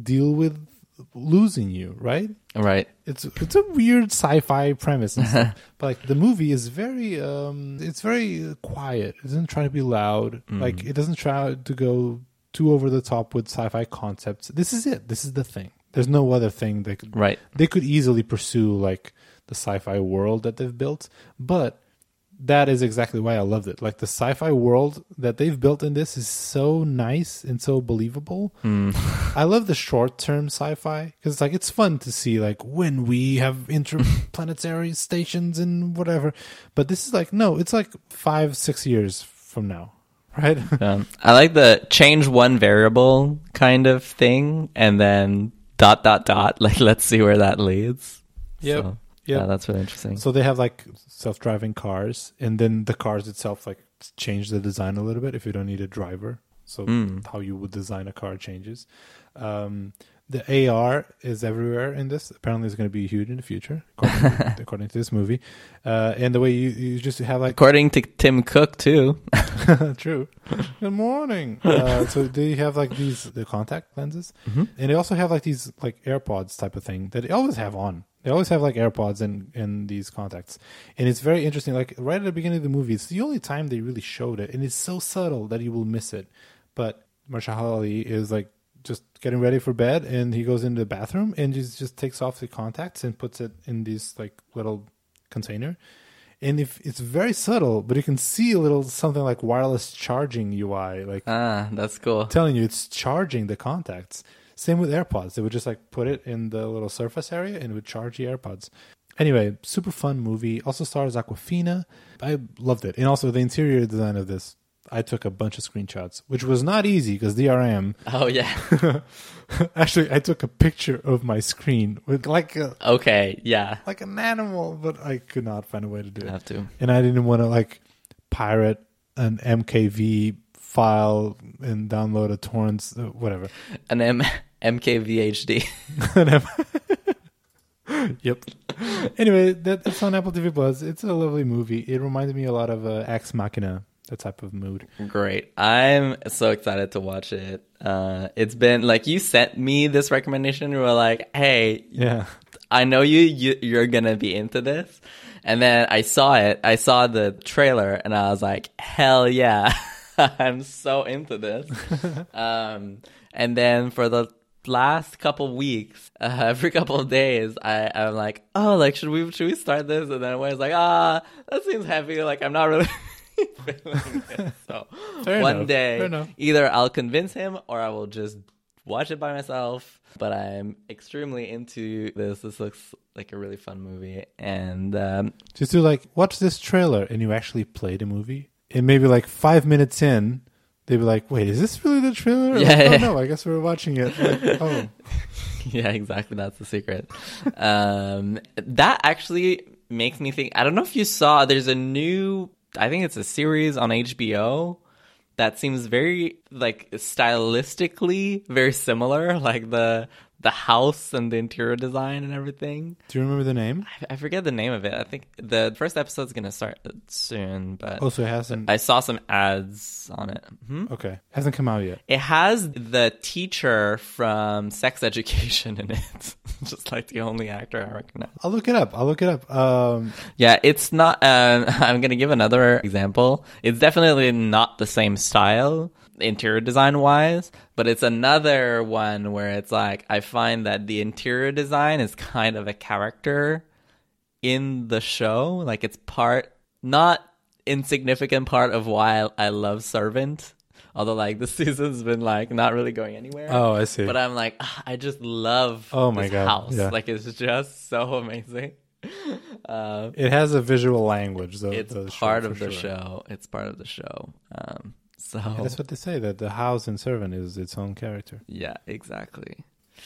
deal with losing you right? Right. it's it's a weird sci-fi premise and stuff. but like the movie is very um it's very quiet. It doesn't try to be loud. Like it doesn't try to go too over the top with sci-fi concepts. This is it. This is the thing. There's no other thing that could Right. they could easily pursue like the sci-fi world that they've built but that is exactly why i loved it. Like the sci-fi world that they've built in this is so nice and so believable. Hmm. I love the short-term sci-fi because it's like it's fun to see like when we have interplanetary stations and whatever but this is like no it's like five six years from now right Um, I like the change one variable kind of thing, and then dot dot dot. Like, let's see where that leads. Yep. So, Yep. Yeah, that's really interesting. So they have like self-driving cars, and then the cars itself like change the design a little bit if you don't need a driver. So Mm. how you would design a car changes. Um, the AR is everywhere in this. Apparently, it's going to be huge in the future, according, to, according to this movie. Uh, and the way you, you just have like According to Tim Cook, too. True. Good morning. Uh, so they have like these the contact lenses, and they also have like these like AirPods type of thing that they always have on. They always have like AirPods in in these contacts, and it's very interesting. Like right at the beginning of the movie, it's the only time they really showed it, and it's so subtle that you will miss it. But Mahershala Ali is like just getting ready for bed, and he goes into the bathroom and just just takes off the contacts and puts it in this like little container and if it's very subtle, but you can see a little something like wireless charging UI, like Ah, that's cool. telling you it's charging the contacts. Same with AirPods; they would just like put it in the little surface area and it would charge the AirPods. Anyway, super fun movie. Also stars Awkwafina. I loved it, and also the interior design of this. I took a bunch of screenshots, which was not easy because DRM. Oh, yeah. Actually, I took a picture of my screen with like a Okay, yeah. like an animal, but I could not find a way to do it. have to. and I didn't want to like pirate an MKV file and download a torrent, uh, whatever. An M- MKVHD. yep. Anyway, that, it's on Apple TV Plus. It's a lovely movie. It reminded me a lot of uh, Ex Machina, that type of mood. Great. I'm so excited to watch it. Uh, it's been like you sent me this recommendation. You were like, "Hey, Yeah, I know you, you you're gonna be into this," and then I saw it. I saw the trailer, and I was like, "Hell yeah, I'm so into this." um, and then for the last couple weeks, uh, every couple of days, I I'm like, "Oh, like should we should we start this?" And then I was like, "Ah, that seems heavy. Like I'm not really." Feeling it." So Fair one enough. day, either I'll convince him or I will just watch it by myself. But I'm extremely into this. This looks like a really fun movie, and um, just do like watch this trailer, and you actually play the movie, and maybe like five minutes in, they'd be like, "Wait, is this really the trailer?" Yeah, like, oh yeah. no, I guess we're watching it. Like, oh, yeah, exactly. That's the secret. um, that actually makes me think. I don't know if you saw. There's a new. I think it's a series on HBO that seems very like stylistically very similar, like the the house and the interior design and everything. do you remember the name? I- I forget the name of it. I think the first episode's gonna start soon, but Oh, so it hasn't. I saw some ads on it. Hmm? okay, hasn't come out yet. It has the teacher from Sex Education in it, just like the only actor I recognize. I'll look it up. I'll look it up. Um, Yeah, it's not. Um, I'm gonna give another example. It's definitely not the same style, interior design wise, but it's another one where it's like I find that the interior design is kind of a character in the show. Like it's part, not insignificant part of why I love Servant. Although like the season's been like not really going anywhere. oh, I see. But I'm like, "Ah, I just love Oh my this God, house. yeah. Like it's just so amazing. Uh, it has a visual language. The, it's show, part for of the sure. show. It's part of the show. Um, so Yeah, that's what they say. That the house in Servant is its own character. yeah, exactly.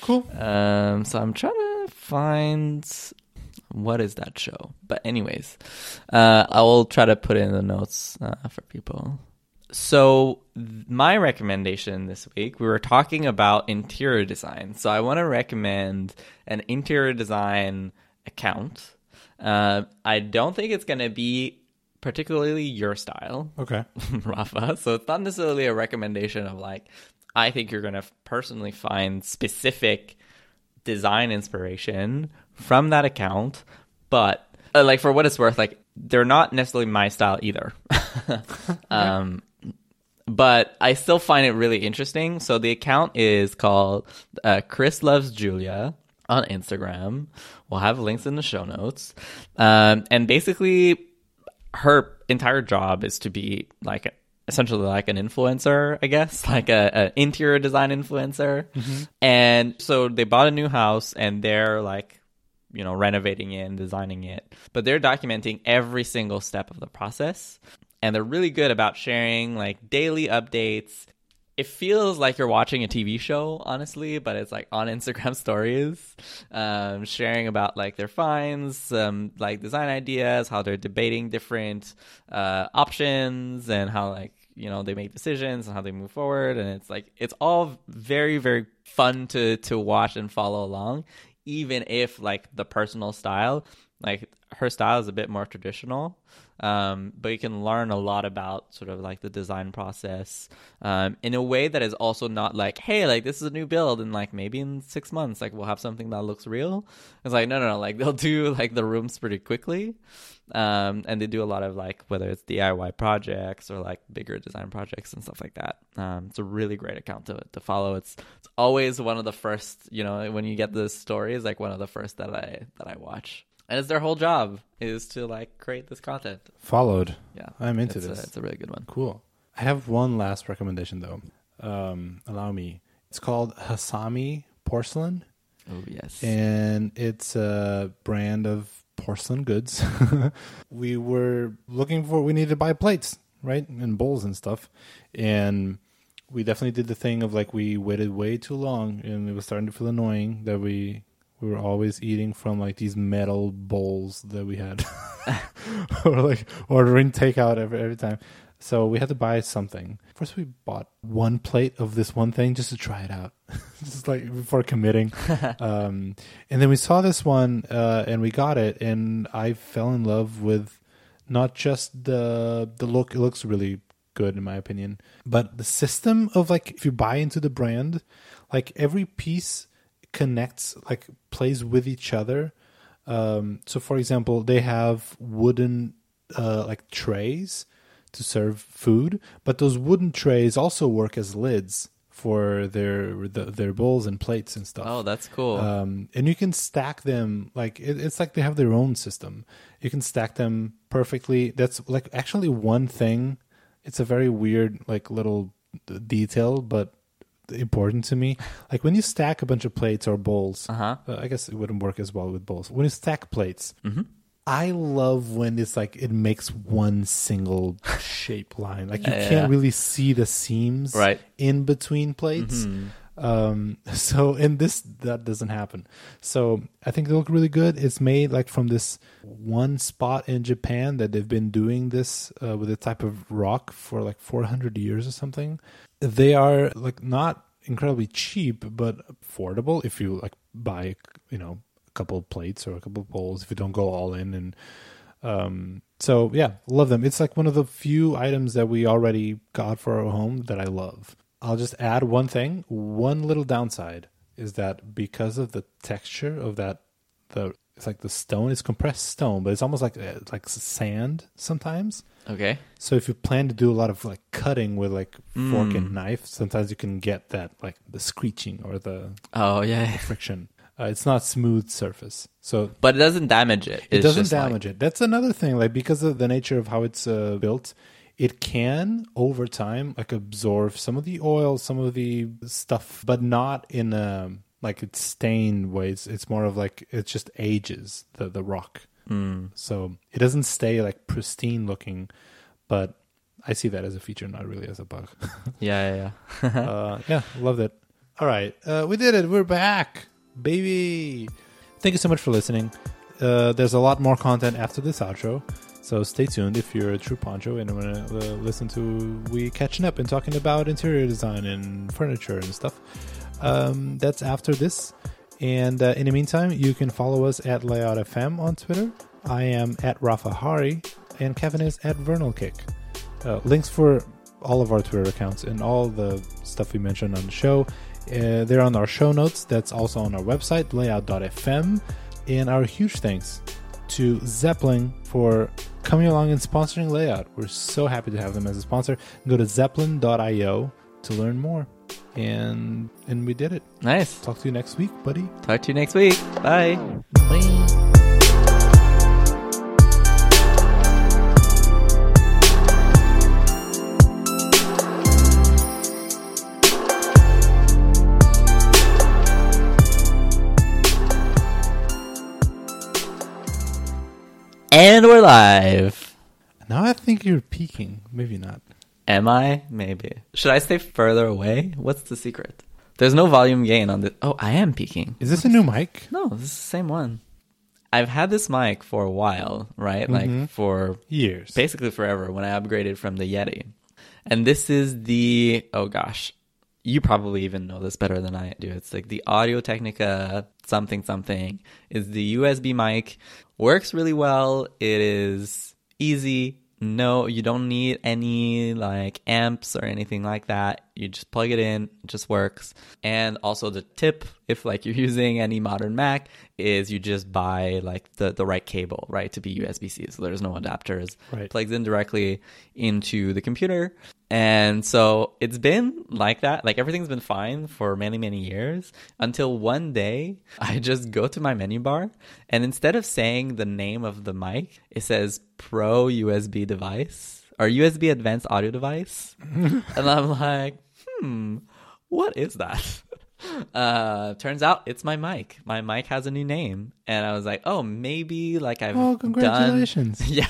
Cool. Um, so I'm trying to find what is that show. But anyways, uh, I will try to put it in the notes uh, for people. So th- my recommendation this week, we were talking about interior design. So I want to recommend an interior design account. Uh, I don't think it's going to be particularly your style. Okay. Rafa. So it's not necessarily a recommendation of like, I think you're going to personally find specific design inspiration from that account. But uh, like for what it's worth, like they're not necessarily my style either. um, but I still find it really interesting. So the account is called uh, Chris Loves Julia on Instagram. We'll have links in the show notes. Um, and basically, her entire job is to be like essentially like an influencer, I guess, like a, a interior design influencer. Mm-hmm. And so they bought a new house and they're like you know renovating it and designing it. But they're documenting every single step of the process. And they're really good about sharing like daily updates it feels like you're watching a tv show honestly but it's like on instagram stories um, sharing about like their finds um, like design ideas how they're debating different uh, options and how like you know they make decisions and how they move forward. And it's like it's all very very fun to to watch and follow along even if like the personal style like her style is a bit more traditional um, but you can learn a lot about sort of like the design process um, in a way that is also not like hey like this is a new build and like maybe in six months like we'll have something that looks real it's like no no no like they'll do like the rooms pretty quickly um, and they do a lot of like whether it's DIY projects or like bigger design projects and stuff like that. Um, it's a really great account to to follow. It's it's always one of the first, you know, when you get the stories, like one of the first that I that I watch. And it's their whole job is to like create this content. Followed. Yeah, I'm into it's this. A, it's a really good one. Cool. I have one last recommendation though. Um, allow me. It's called Hasami Porcelain, Oh yes, and it's a brand of porcelain goods. we were looking for. We needed to buy plates, right, and bowls and stuff, and we definitely did the thing of like we waited way too long, and it was starting to feel annoying that we we were always eating from like these metal bowls that we had, or like ordering takeout every every time. So we had to buy something. First, we bought one plate of this one thing just to try it out, just like before committing. um, and then we saw this one, uh, and we got it, and I fell in love with not just the the look. It looks really good in my opinion. But the system of like if you buy into the brand, like every piece connects like plays with each other. Um, so for example, they have wooden uh, like trays to serve food, but those wooden trays also work as lids for their the, their bowls and plates and stuff. Oh, that's cool. Um, and you can stack them like it, it's like they have their own system. You can stack them perfectly. That's like actually one thing. It's a very weird like little detail, but important to me. Like when you stack a bunch of plates or bowls, Uh-huh. uh, I guess it wouldn't work as well with bowls. When you stack plates, Mm-hmm. I love when it's like it makes one single shape line. Like you Yeah. can't really see the seams Right. in between plates. Um, so in this that doesn't happen. So I think they look really good. It's made like from this one spot in Japan that they've been doing this uh, with a type of rock for like 400 years or something. They are like not incredibly cheap, but affordable if you like buy you know a couple plates or a couple bowls if you don't go all in and um so yeah love them it's like one of the few items that we already got for our home that i love i'll just add one thing one little downside is that because of the texture of that the it's like the stone is compressed stone but it's almost like uh, like sand sometimes Okay. so if you plan to do a lot of like cutting with like fork Mm. and knife sometimes you can get that like the screeching or the Oh yeah. friction uh, it's not smooth surface so But it doesn't damage it. it doesn't just like- damage it. That's another thing. Like because of the nature of how it's uh, built, it can over time like absorb some of the oil, some of the stuff, but not in a like it's stained ways. It's more of like it just ages the the rock. Mm. So it doesn't stay like pristine looking, but I see that as a feature, not really as a bug. Yeah, yeah, yeah. uh, yeah, loved it. All right, uh, we did it. We're back, baby. Thank you so much for listening. Uh, there's a lot more content after this outro, so stay tuned if you're a true poncho and want to uh, listen to we catching up and talking about interior design and furniture and stuff. Um, that's after this. And uh, in the meantime, you can follow us at Layout FM on Twitter. I am at Rafa Hari, and Kevin is at Vernalkick. Uh, links for all of our Twitter accounts and all the stuff we mentioned on the show. Uh, they're on our show notes. That's also on our website, layout.fm. And our huge thanks to Zeplin for coming along and sponsoring Layout. We're so happy to have them as a sponsor. Go to zeplin.io to learn more. And and we did it. nice. Talk to you next week, buddy. Talk to you next week. Bye. And we're live. Now I think you're peaking. Maybe not. Am I? Maybe. Should I stay further away? What's the secret? There's no volume gain on this. Oh, I am peaking. Is this a new mic? No, this is the same one. I've had this mic for a while, right? Like mm-hmm. for Years. basically forever when I upgraded from the Yeti. And this is the oh gosh, you probably even know this better than I do. It's like the Audio Technica something something is the USB mic. Works really well. It is easy. No, you don't need any like amps or anything like that. You just plug it in, it just works. And also the tip, if like you're using any modern Mac, is you just buy like the, the right cable, right, to be USB-C. So there's no adapters. Right. Plugs in directly into the computer. And so it's been like that. Like everything's been fine for many, many years until one day I just go to my menu bar and instead of saying the name of the mic, it says Pro USB device or USB advanced audio device. and I'm like, hmm, what is that? Uh, turns out it's my mic. My mic has a new name. And I was like, oh, maybe like I've Oh, done congratulations. yeah.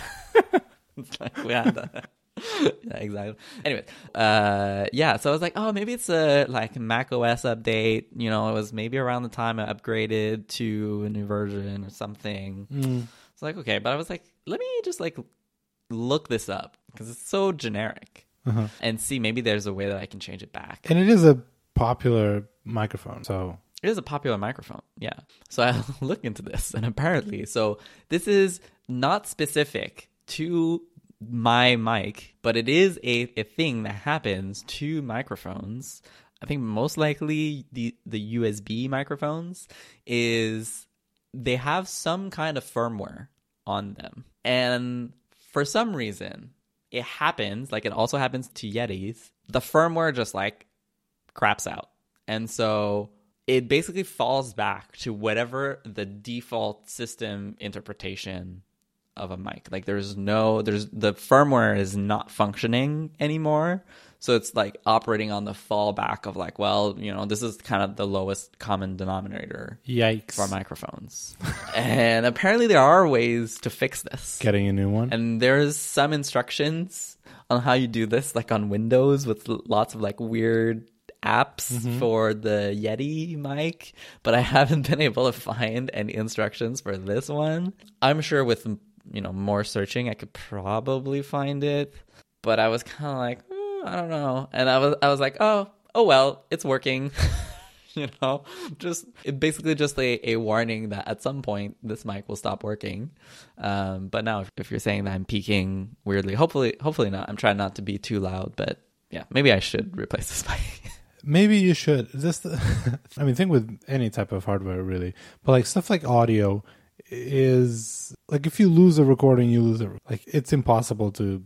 It's like we had that. yeah, exactly. Anyway, uh, yeah. So I was like, oh, maybe it's a like Mac OS update. You know, it was maybe around the time I upgraded to a new version or something. Mm. It's like okay, but I was like, let me just like look this up because it's so generic Uh-huh. and see maybe there's a way that I can change it back. And it is a popular microphone, so It is a popular microphone. Yeah. So I look into this and apparently, so this is not specific to my mic, but it is a, a thing that happens to microphones. I think most likely the the USB microphones is they have some kind of firmware on them. And for some reason, it happens, like it also happens to Yetis. The firmware just like craps out. And so it basically falls back to whatever the default system interpretation of a mic. Like there's no there's the firmware is not functioning anymore. So it's like operating on the fallback of like, well, you know, this is kind of the lowest common denominator Yikes. for microphones. and apparently there are ways to fix this. Getting a new one. And there's some instructions on how you do this, like on Windows with lots of like weird apps mm-hmm. for the Yeti mic, but I haven't been able to find any instructions for this one. I'm sure with you know more searching, I could probably find it, but I was kind of like, "Hmm, I don't know, and I was I was like, oh oh well, it's working. you know just it basically just a, a warning that at some point this mic will stop working um, but now if, if you're saying that i'm peaking weirdly hopefully hopefully not i'm trying not to be too loud but yeah maybe i should replace this mic Maybe you should. This, I mean, think with any type of hardware, really. But like stuff like audio is like if you lose a recording, you lose it. Like it's impossible to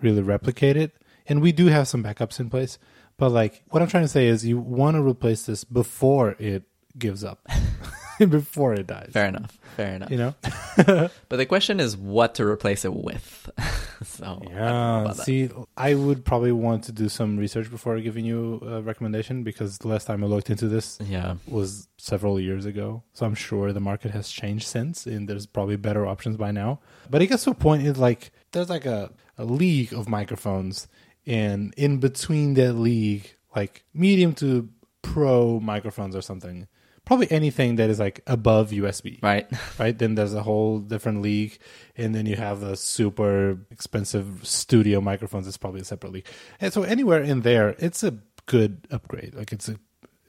really replicate it. And we do have some backups in place. But like what I'm trying to say is, you want to replace this before it gives up, before it dies. fair enough fair enough You know? but the question is what to replace it with so I Yeah. that. See, I would probably want to do some research before giving you a recommendation because the last time I looked into this, yeah was several years ago. So I'm sure the market has changed since, and there's probably better options by now. But it gets to a point is like there's like a, a league of microphones, and in between that league, like medium to pro microphones or something. Probably anything that is like above USB, right right? Then there's a whole different league, and then you have the super expensive studio microphones. It's probably a separate league, and so anywhere in there, it's a good upgrade. Like it's a,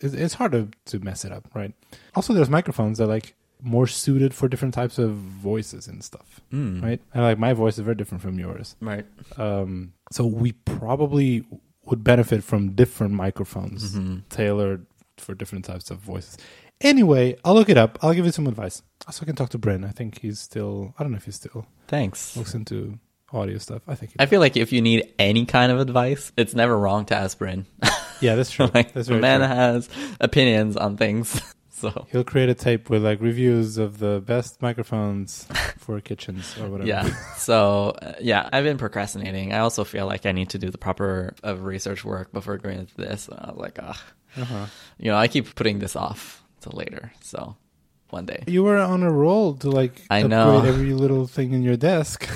it's hard to to mess it up, right? Also, there's microphones that are like more suited for different types of voices and stuff, Mm. right? And like my voice is very different from yours, right um, so we probably would benefit from different microphones Mhm. tailored for different types of voices. Anyway, I'll look it up. I'll give you some advice. Also, I can talk to Bryn. I think he's still. I don't know if he's still thanks looks into audio stuff. I think. He I feel like if you need any kind of advice, it's never wrong to ask Bryn. yeah, that's true. like that's the very man true. has opinions on things. So He'll create a tape with like reviews of the best microphones for kitchens or whatever. yeah, so uh, yeah, I've been procrastinating. I also feel like I need to do the proper uh, research work before going into this. And I was like, ah, Uh-huh. you know, I keep putting this off till later. So one day, You were on a roll to like I upgrade know. every little thing in your desk.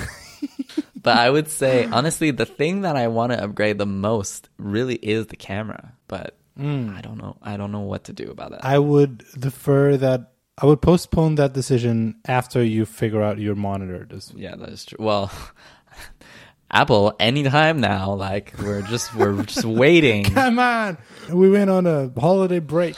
but I would say honestly, the thing that I want to upgrade the most really is the camera. But mm. I don't know. I don't know what to do about that. I would defer that. I would postpone that decision after you figure out your monitor. Does Yeah, that is true. Well, Apple, anytime now, like we're just we're just waiting. Come on. We went on a holiday break.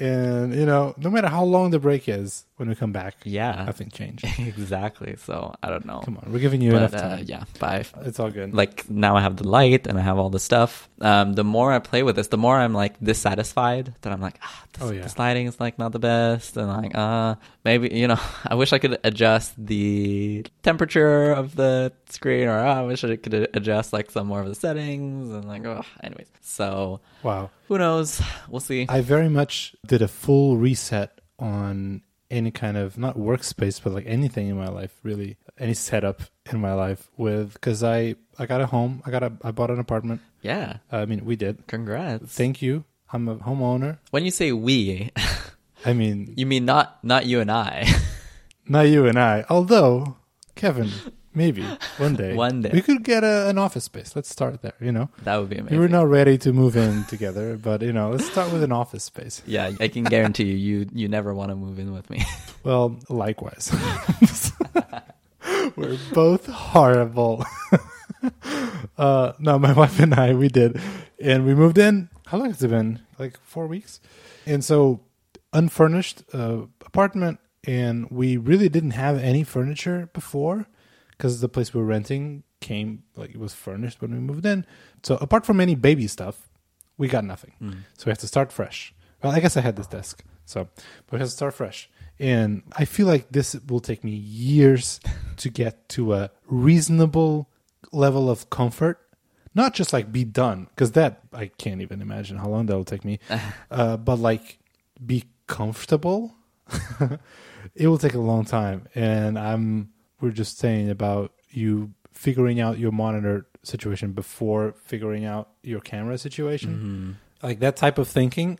And, you know, no matter how long the break is, when we come back, Yeah, nothing changed. exactly. So I don't know. Come on. We're giving you but enough uh, time. yeah, but It's all good. like now I have the light and I have all the stuff. Um, the more I play with this, the more I'm like dissatisfied. That I'm like, ah, this, Oh, yeah. this lighting is like not the best, and like, uh, maybe you know, I wish I could adjust the temperature of the screen, or uh, I wish I could adjust like some more of the settings, and like, oh, anyways. So wow. who knows? We'll see. I very much did a full reset on any kind of, not workspace, but like anything in my life, really. Any setup in my life with, because I, I got a home. I got a, I bought an apartment. yeah, I mean, we did. congrats. Thank you. I'm a homeowner. when you say we, I mean, you mean not not you and I. not you and I. Although, Kevin, maybe one day. One day. We could get a, an office space. Let's start there, you know? that would be amazing. We're not ready to move in together, but, you know, let's start with an office space. Yeah, I can guarantee you, you you never want to move in with me. Well, likewise. we're both horrible. uh, no, my wife and I, we did. And we moved in. How long has it been? Like four weeks? And so, unfurnished uh, apartment. And we really didn't have any furniture before because the place we were renting came like it was furnished when we moved in. So apart from any baby stuff, we got nothing. Mm. So we have to start fresh. Well, I guess I had this desk, so but we have to start fresh. And I feel like this will take me years to get to a reasonable level of comfort. Not just like be done, because that I can't even imagine how long that will take me. uh, but like be comfortable. it will take a long time, and I'm. We're just saying about you figuring out your monitor situation before figuring out your camera situation. Mhm. like that type of thinking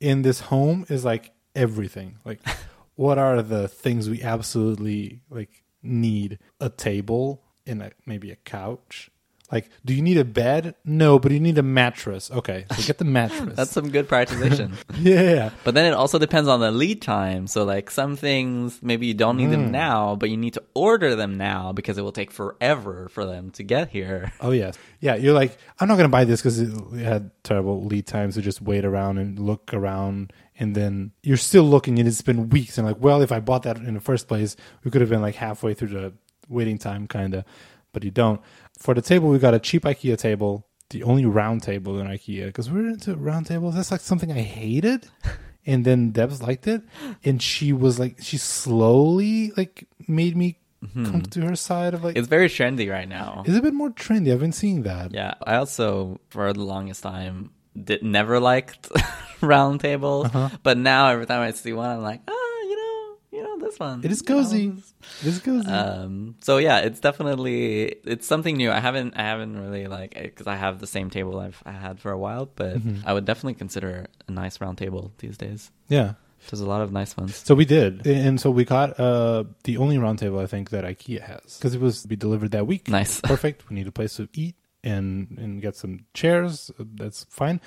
in this home is like everything. Like what are the things we absolutely like need? A table and a, maybe a couch like do you need a bed no but you need a mattress okay so get the mattress That's some good prioritization. yeah but then it also depends on the lead time. So like some things maybe you don't need them Mm. now, but you need to order them now because it will take forever for them to get here. oh yes yeah you're like i'm not gonna buy this because it, had terrible lead times to just wait around and look around and then you're still looking and it's been weeks and like well if i bought that in the first place we could have been like halfway through the waiting time kind of but you don't for the table we got a cheap ikea table the only round table in ikea because we're into round tables. That's like something i hated. And then debs liked it. And she was like she slowly like made me come to her side of like It's very trendy right now. it's a bit more trendy. I've been seeing that. Yeah, I also for the longest time did never liked round tables, Uh-huh. but now every time I see one, I'm like, ah, you know, you know this one. It is you know, cozy. this- This goes. Um, so yeah, it's definitely it's something new. I haven't I haven't really like because I have the same table I've I had for a while, but Mhm. I would definitely consider a nice round table these days. yeah. There's a lot of nice ones. So we did, and so we got uh, the only round table I think that IKEA has because it was to be delivered that week. Nice. perfect. We need a place to eat and and get some chairs. That's fine.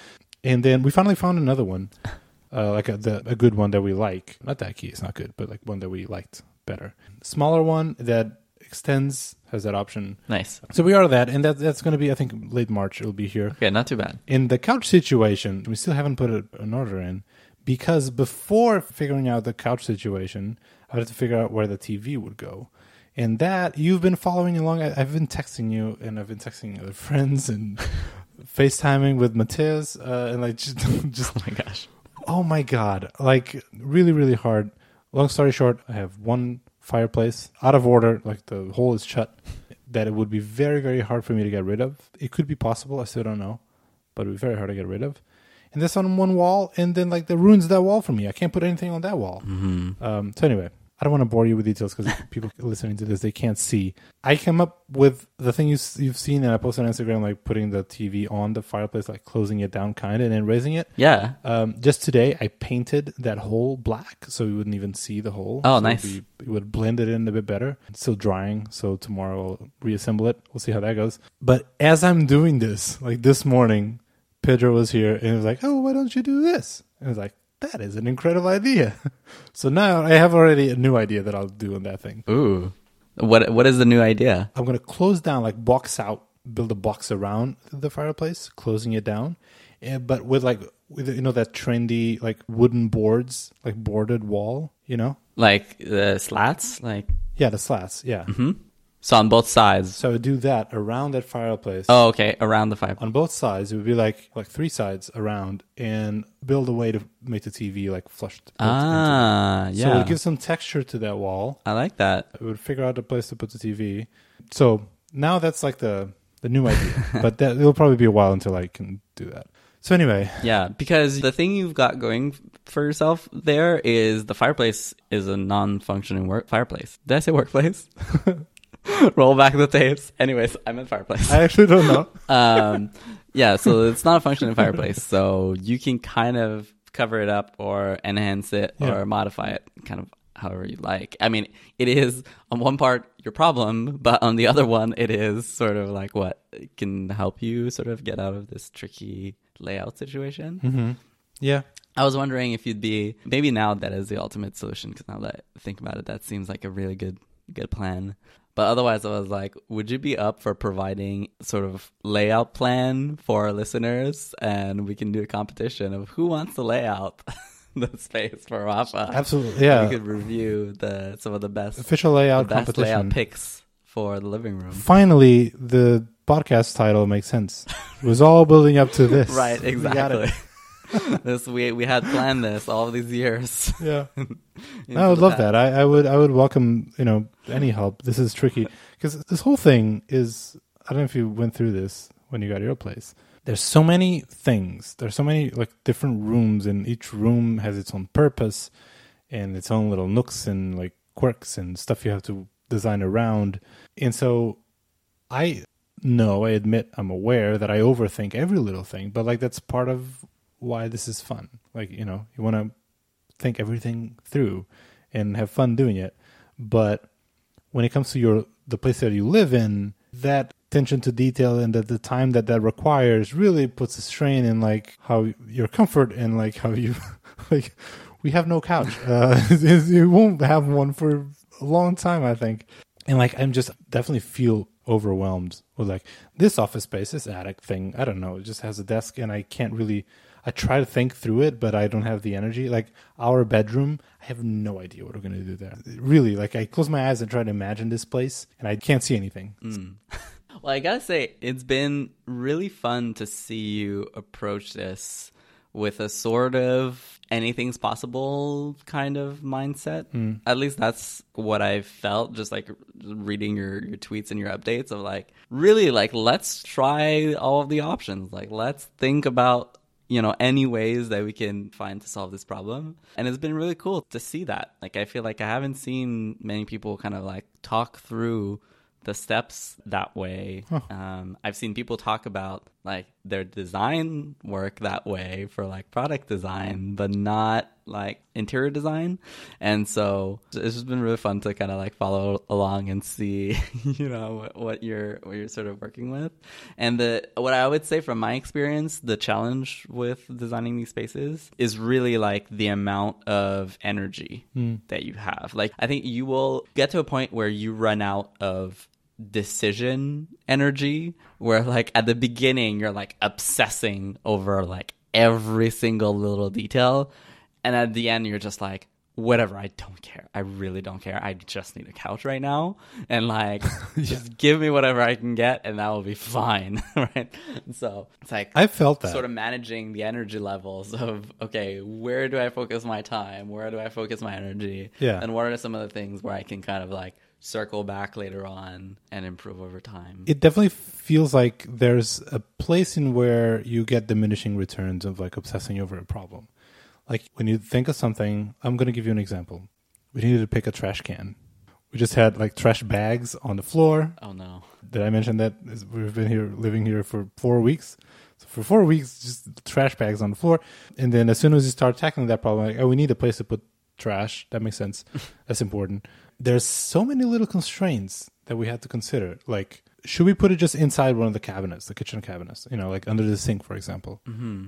And then we finally found another one, uh, like a the, a good one that we like. Not that key, it's not good, but like one that we liked better. Smaller one that extends has that option. Nice. So we are that, and that that's going to be I think late March. It'll be here. Okay, not too bad. in the couch situation, we still haven't put a, an order in because before figuring out the couch situation, I had to figure out where the TV would go. And that you've been following along. I, I've been texting you, and I've been texting other friends and FaceTiming with Matthias, uh, and like just, just Oh my gosh. Oh my god, like really, really hard. Long story short, I have one fireplace out of order, like the hole is shut. That it would be very, very hard for me to get rid of. It could be possible, I still don't know, but it would be very hard to get rid of. And that's on one wall, and then like that ruins that wall for me. I can't put anything on that wall. hmm Um, so anyway, I don't want to bore you with details because people listening to this they can't see. I came up with the thing you you've seen, and I posted on Instagram, like putting the TV on the fireplace, like closing it down, kind of, and then raising it. Yeah. Um, just today, I painted that hole black so you wouldn't even see the hole. Oh, So nice. It would, be- it would blend it in a bit better. It's still drying, so tomorrow I'll reassemble it. We'll see how that goes. But as I'm doing this, like this morning, Pedro was here and he was like, "Oh, why don't you do this?" And I was like, "That is an incredible idea." so now I have already a new idea that I'll do on that thing. Ooh. What what is the new idea? I'm gonna close down, like box out, build a box around the fireplace, closing it down, but with like with you know that trendy like wooden boards, like boarded wall, you know? Like the slats? Like Yeah, the slats. Yeah. hmm So on both sides. So I would do that around that fireplace. Oh, okay. Around the fireplace. On both sides, it would be like like three sides around, and build a way to make the TV like into. Ah, yeah. So it give some texture to that wall. I like that. It would figure out a place to put the TV. So now that's like the the new idea, but that it'll probably be a while until I can do that. So anyway, Yeah, because the thing you've got going for yourself there is the fireplace is a non-functioning work fireplace. Did I say workplace? Roll back the tapes. Anyways, I'm in fireplace. I actually don't know. um, yeah, so it's not a functioning fireplace. So you can kind of cover it up or enhance it Yeah. or modify it, kind of however you like. I mean, it is on one part your problem, but on the other one, it is sort of like what can help you sort of get out of this tricky layout situation. hmm Yeah, I was wondering if you'd be maybe now that is the ultimate solution because now that I think about it, that seems like a really good good plan. But otherwise, I was like, would you be up for providing sort of layout plan for our listeners, and we can do a competition of who wants to lay out the space for Rafa? absolutely. Yeah, we could review the some of the best, official the layout best competition. layout picks for the living room. Finally, the podcast title makes sense. It was all building up to this. Right, We got it. exactly. this we we had planned this all these years. Yeah. I would love past. that. I, I would I would welcome you know any help. This is tricky because this whole thing is. I don't know if you went through this when you got your place. There's so many things. There's so many like different rooms, and each room has its own purpose and its own little nooks and like quirks and stuff you have to design around. And so, I know, I admit, I'm aware that I overthink every little thing, but like that's part of why this is fun. Like you know, you want to think everything through and have fun doing it. But when it comes to your the place that you live in, that attention to detail and the, the time that that requires really puts a strain in like how your comfort and like how you like we have no couch. Uh, you won't have one for a long time, I think. And like I'm just definitely feel overwhelmed with like this office space, this attic thing. I don't know. It just has a desk, and I can't really. I try to think through it, but I don't have the energy. Like our bedroom, I have no idea what we're gonna do there. Really, like I close my eyes and try to imagine this place, and I can't see anything. Hmm. Well, I gotta say, it's been really fun to see you approach this with a sort of anything's possible kind of mindset. Hmm. At least that's what I felt just like reading your, your tweets and your updates of like, really, like, let's try all of the options. Like, let's think about you know any ways that we can find to solve this problem. And it's been really cool to see that. Like i feel like i haven't seen many people kind of like talk through the steps that way. Um, I've seen people talk about like their design work that way for like product design, but not like interior design. And so it's just been really fun to kind of like follow along and see, you know, what, what you're what you're sort of working with. And the what I would say from my experience, the challenge with designing these spaces is really like the amount of energy hmm. that you have. Like I think you will get to a point where you run out of decision energy where like at the beginning you're like obsessing over like every single little detail. And at the end you're just like whatever i don't care. I really don't care. I just need a couch right now. And like just give me whatever i can get and that will be fine right? So it's like I felt that. sort of managing the energy levels of okay where do i focus my time? Where do i focus my energy? Yeah. and what are some of the things where i can kind of like circle back later on and improve over time it definitely feels like there's a place in where you get diminishing returns of like obsessing over a problem. Like when you think of something, I'm going to give you an example. We needed to pick a trash can. We just had like trash bags on the floor. oh no Did I mention that we've been here living here for four weeks? So for four weeks, just trash bags on the floor. And then as soon as you start tackling that problem, like, oh, we need a place to put trash. That makes sense. That's important. There's so many little constraints that we had to consider. Like, should we put it just inside one of the cabinets, the kitchen cabinets? You know, like under the sink, for example.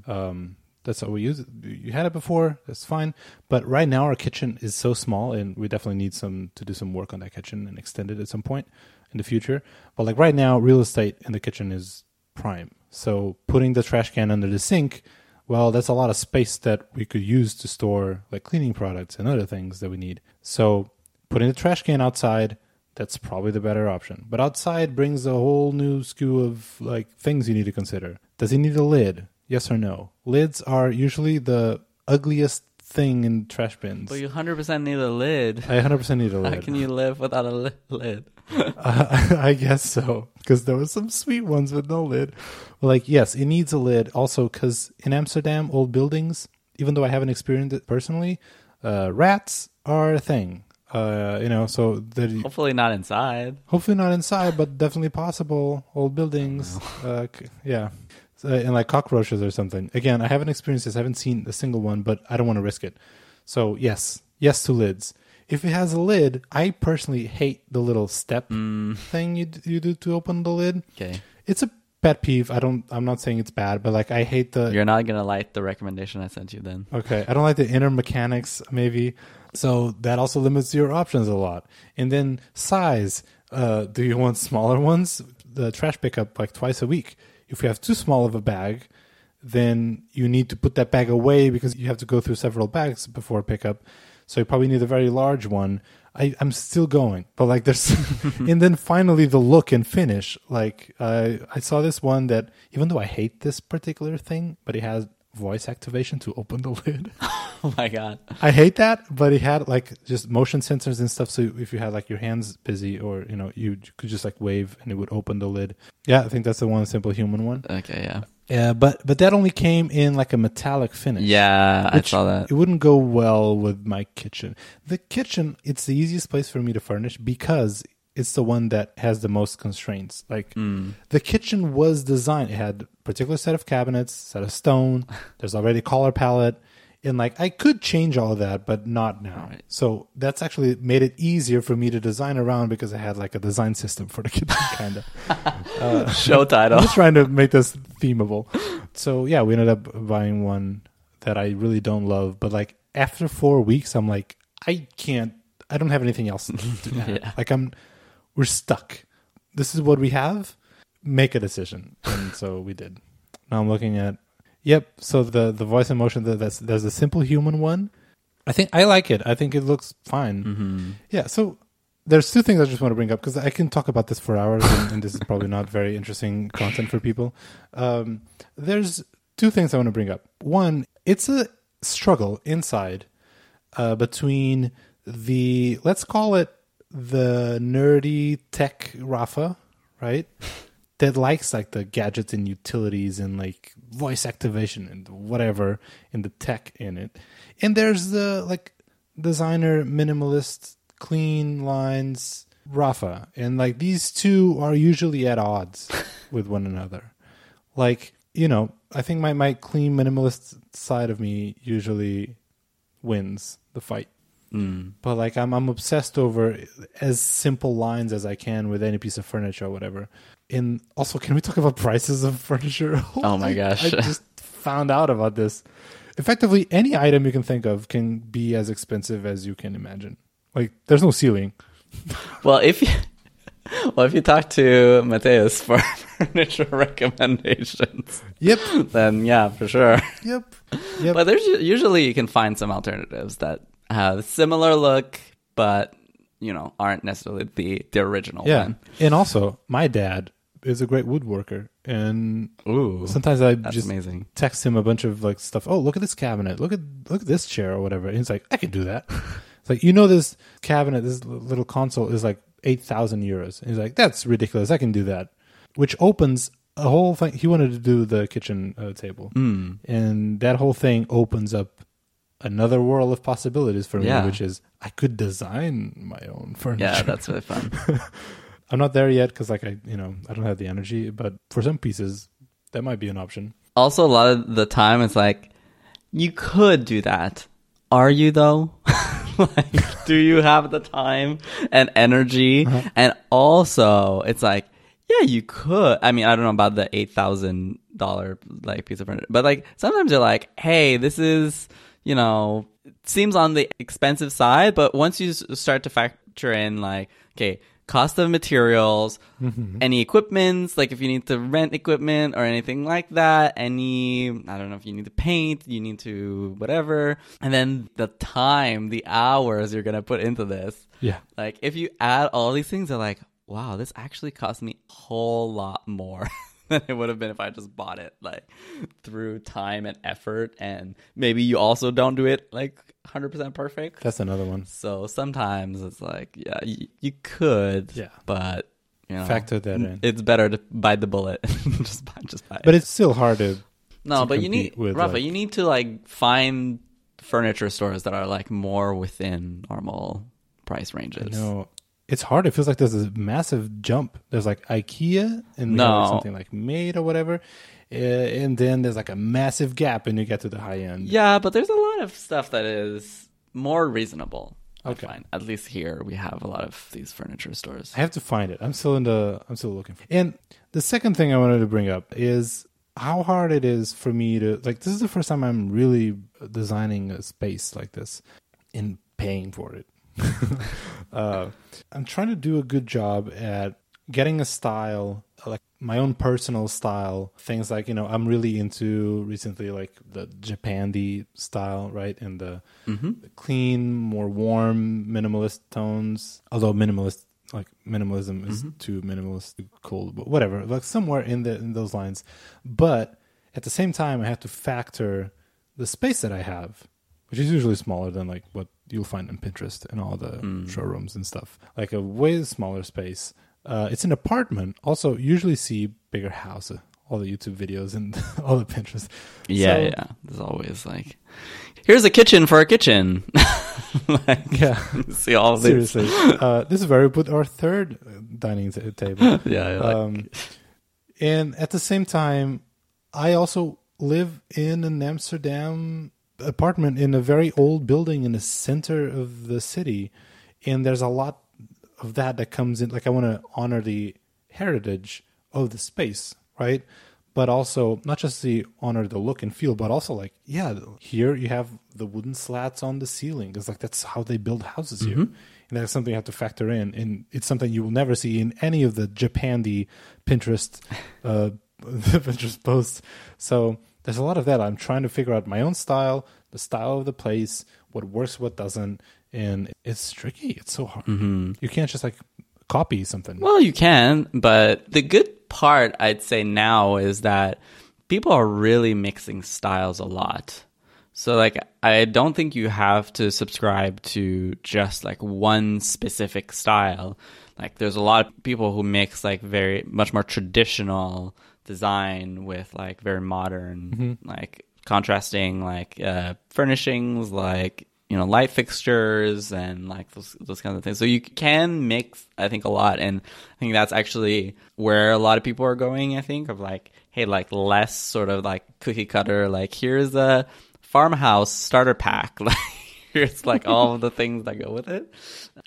Um, that's how we use it. You had it before. That's fine. But right now, our kitchen is so small, and we definitely need some to do some work on that kitchen and extend it at some point in the future. But like right now, real estate in the kitchen is prime. So putting the trash can under the sink, well, that's a lot of space that we could use to store like cleaning products and other things that we need. So putting the trash can outside, that's probably the better option. But outside brings a whole new skew of like things you need to consider. Does it need a lid? Yes or no? Lids are usually the ugliest thing in trash bins. but you 100% need a lid I 100% need a lid. how can you live without a li- lid Uh, I guess so, because there were some sweet ones with no lid. Like, yes, it needs a lid. Also, because in Amsterdam, old buildings, even though I haven't experienced it personally, uh, rats are a thing. Uh, you know, so that hopefully not inside hopefully not inside, but definitely possible. Old buildings, uh, yeah, so, and like cockroaches or something. Again, I haven't experienced this. I haven't seen a single one, but I don't want to risk it. So yes, yes to lids. If it has a lid, I personally hate the little step thing you you do to open the lid. okay It's a pet peeve. I don't. I'm not saying it's bad, but like I hate the. you're not gonna like the recommendation i sent you then Okay, I don't like the inner mechanics, maybe. So that also limits your options a lot. And then size. Uh, do you want smaller ones? The trash pickup like twice a week. If you have too small of a bag, then you need to put that bag away because you have to go through several bags before pickup. So you probably need a very large one. I, I'm still going, but like there's, and then finally the look and finish. Like I I saw this one that even though I hate this particular thing, but it has voice activation to open the lid. Oh my god. I hate that, but it had like just motion sensors and stuff. So if you had like your hands busy, or you know, you could just like wave and it would open the lid. Yeah, I think that's the one simplehuman one. Okay, yeah. Yeah, but but that only came in like a metallic finish. Yeah, I saw that. It wouldn't go well with my kitchen. The kitchen, it's the easiest place for me to furnish because it's the one that has the most constraints. Like Mm. the kitchen was designed, it had a particular set of cabinets, set of stone. There's already a color palette. And like I could change all of that, but not now. Right. So that's actually made it easier for me to design around because I had like a design system for the kitchen, kind of. Uh, Show title. I'm just trying to make this themable. So yeah, we ended up buying one that I really don't love, but like after four weeks, I'm like, I can't. I don't have anything else to. Yeah. Like I'm, we're stuck. This is what we have. Make a decision, and so we did. Now I'm looking at. Yep. So the the voice and motion. that- That's there's a simplehuman one. I think I like it. I think it looks fine. hmm Yeah, so there's two things I just want to bring up because I can talk about this for hours, and, and this is probably not very interesting content for people. Um, there's two things I want to bring up. One, it's a struggle inside uh, between the let's call it the nerdy tech Rafa, right? That likes like the gadgets and utilities and like voice activation and whatever in the tech in it. And there's the like designer minimalist clean lines Rafa. And like these two are usually at odds with one another. Like, you know, I think my, my clean minimalist side of me usually wins the fight Mm. but like I'm I'm obsessed over as simple lines as I can with any piece of furniture or whatever. And also, can we talk about prices of furniture? Oh my gosh. I just found out about this. Effectively, any item you can think of can be as expensive as you can imagine. Like, there's no ceiling. Well, if you well, if you talk to Mateus for furniture recommendations, Yep, then yeah, for sure. yep, yep. But there's usually you can find some alternatives that have similar look, but you know aren't necessarily the the original yeah, one. and also, my dad is a great woodworker, and Ooh, sometimes I just amazing. text him a bunch of like stuff. Oh, look at this cabinet. Look at look at this chair or whatever. And he's like, I can do that. it's like you know this cabinet, this little console is like eight thousand euros. And he's like, that's ridiculous. I can do that. Which opens a whole thing. He wanted to do the kitchen uh, table, Mm. and that whole thing opens up another world of possibilities for me, Yeah. which is I could design my own furniture. Yeah, that's really fun. I'm not there yet because like I you know I don't have the energy, but for some pieces that might be an option. also, a lot of the time it's like you could do that. Are you though? like, do you have the time and energy? Uh-huh. And also, it's like, yeah, you could. I mean, I don't know about the eight thousand dollar like piece of furniture, but like sometimes you're like, hey, this is you know seems on the expensive side, but once you start to factor in like, okay, cost of materials, mm-hmm. any equipments, like if you need to rent equipment or anything like that, any, I don't know if you need to paint, you need to whatever, and then the time, the hours you're going to put into this. Yeah. Like if you add all these things, they're like, wow, this actually cost me a whole lot more than it would have been if I just bought it like through time and effort. And maybe you also don't do it like 100% perfect. That's another one. So sometimes it's like, yeah, you, you could, Yeah. but you know, Factor that in. It's better to bite the bullet. just buy, just buy it. But it's still hard to. no, to but you need, with, Rafa, like- you need to like find furniture stores that are like more within normal price ranges. Know, it's hard. It feels like there's a massive jump. There's like IKEA and No. something like Made or whatever, uh, and then there's like a massive gap, and you get to the high end. Yeah, but there's a lot of stuff that is more reasonable. Okay. find. At least here we have a lot of these furniture stores. I have to find it. I'm still in the. I'm still looking. For And the second thing I wanted to bring up is how hard it is for me to like. This is the first time I'm really designing a space like this and paying for it. uh, I'm trying to do a good job at getting a style like my own personal style. Things like you know, I'm really into recently like the Japandi style, right, and the, the clean, more warm, minimalist tones. Although minimalist, like minimalism, is too minimalist, too cool, but whatever. Like somewhere in the in those lines, but at the same time, I have to factor the space that I have, which is usually smaller than like what you'll find on Pinterest and all the showrooms and stuff. Like a way smaller space. Uh, it's an apartment. Also, usually see bigger house. uh, All the YouTube videos and all the Pinterest. Yeah, So- yeah. There's always like, here's a kitchen for a kitchen. like, Yeah, see all these. seriously. uh, this is where we put our third uh, dining ta- table. Yeah, yeah, like- um, and at the same time, I also live in an Amsterdam apartment in a very old building in the center of the city, and there's a lot of that that comes in. Like I want to honor the heritage of the space, right? But also not just the honor the look and feel, but also like yeah, here you have the wooden slats on the ceiling. It's like that's how they build houses here, and that's something you have to factor in. And it's something you will never see in any of the Japandi Pinterest uh, Pinterest posts. So there's a lot of that. I'm trying to figure out my own style, the style of the place, what works, what doesn't, and it's tricky. It's so hard. Mm-hmm. You can't just like copy something. Well, you can, but the good part I'd say now is that people are really mixing styles a lot. So like I don't think you have to subscribe to just like one specific style. Like there's a lot of people who mix like very much more traditional design with like very modern like contrasting like uh furnishings like you know light fixtures and like those those kinds of things. So you can mix i think a lot. And i think that's actually where a lot of people are going i think of like hey like less sort of like cookie cutter like here's a farmhouse starter pack. Like here's like all of the things that go with it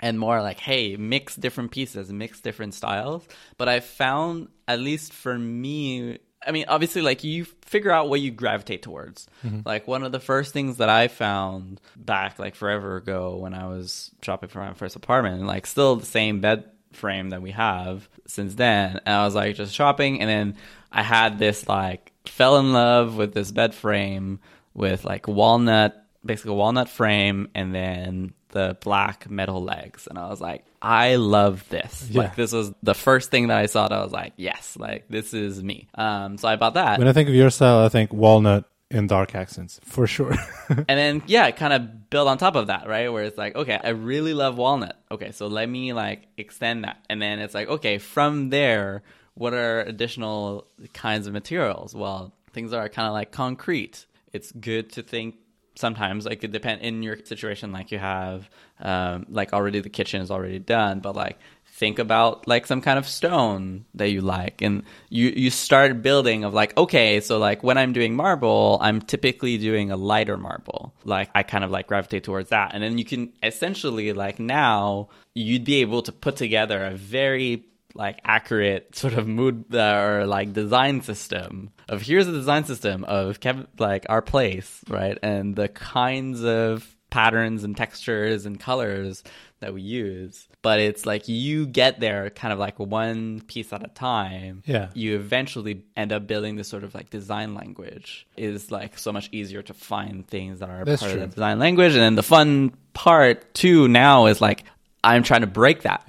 and more like hey mix different pieces mix different styles but i found at least for me I mean, obviously, like you figure out what you gravitate towards. Mm-hmm. Like one of the first things that I found back like forever ago when I was shopping for my first apartment, like still the same bed frame that we have since then. And I was like just shopping, and then I had this like fell in love with this bed frame with like walnut, basically a walnut frame, and then the black metal legs. And I was like, I love this. Yeah. Like this was the first thing that I saw. That I was like, yes, like this is me. Um, so I bought that. When I think of your style, I think walnut and dark accents for sure. and then yeah, kind of build on top of that, right? Where it's like, okay, I really love walnut. Okay, so let me like extend that, and then it's like, okay, from there, what are additional kinds of materials? Well, things are kind of like concrete. It's good to think sometimes like it depend in your situation like you have um, like already the kitchen is already done but like think about like some kind of stone that you like. And you you start building of like okay so like when i'm doing marble i'm typically doing a lighter marble. Like i kind of like gravitate towards that. And then you can essentially like now you'd be able to put together a very like accurate sort of mood uh, or like design system of here's a design system of Kev- like our place right? And the kinds of patterns and textures and colors that we use. But it's like you get there kind of like one piece at a time. Yeah. you eventually end up building this sort of like design language. Is like so much easier to find things that are That's part true. of the design language. And then the fun part too now is like i'm trying to break that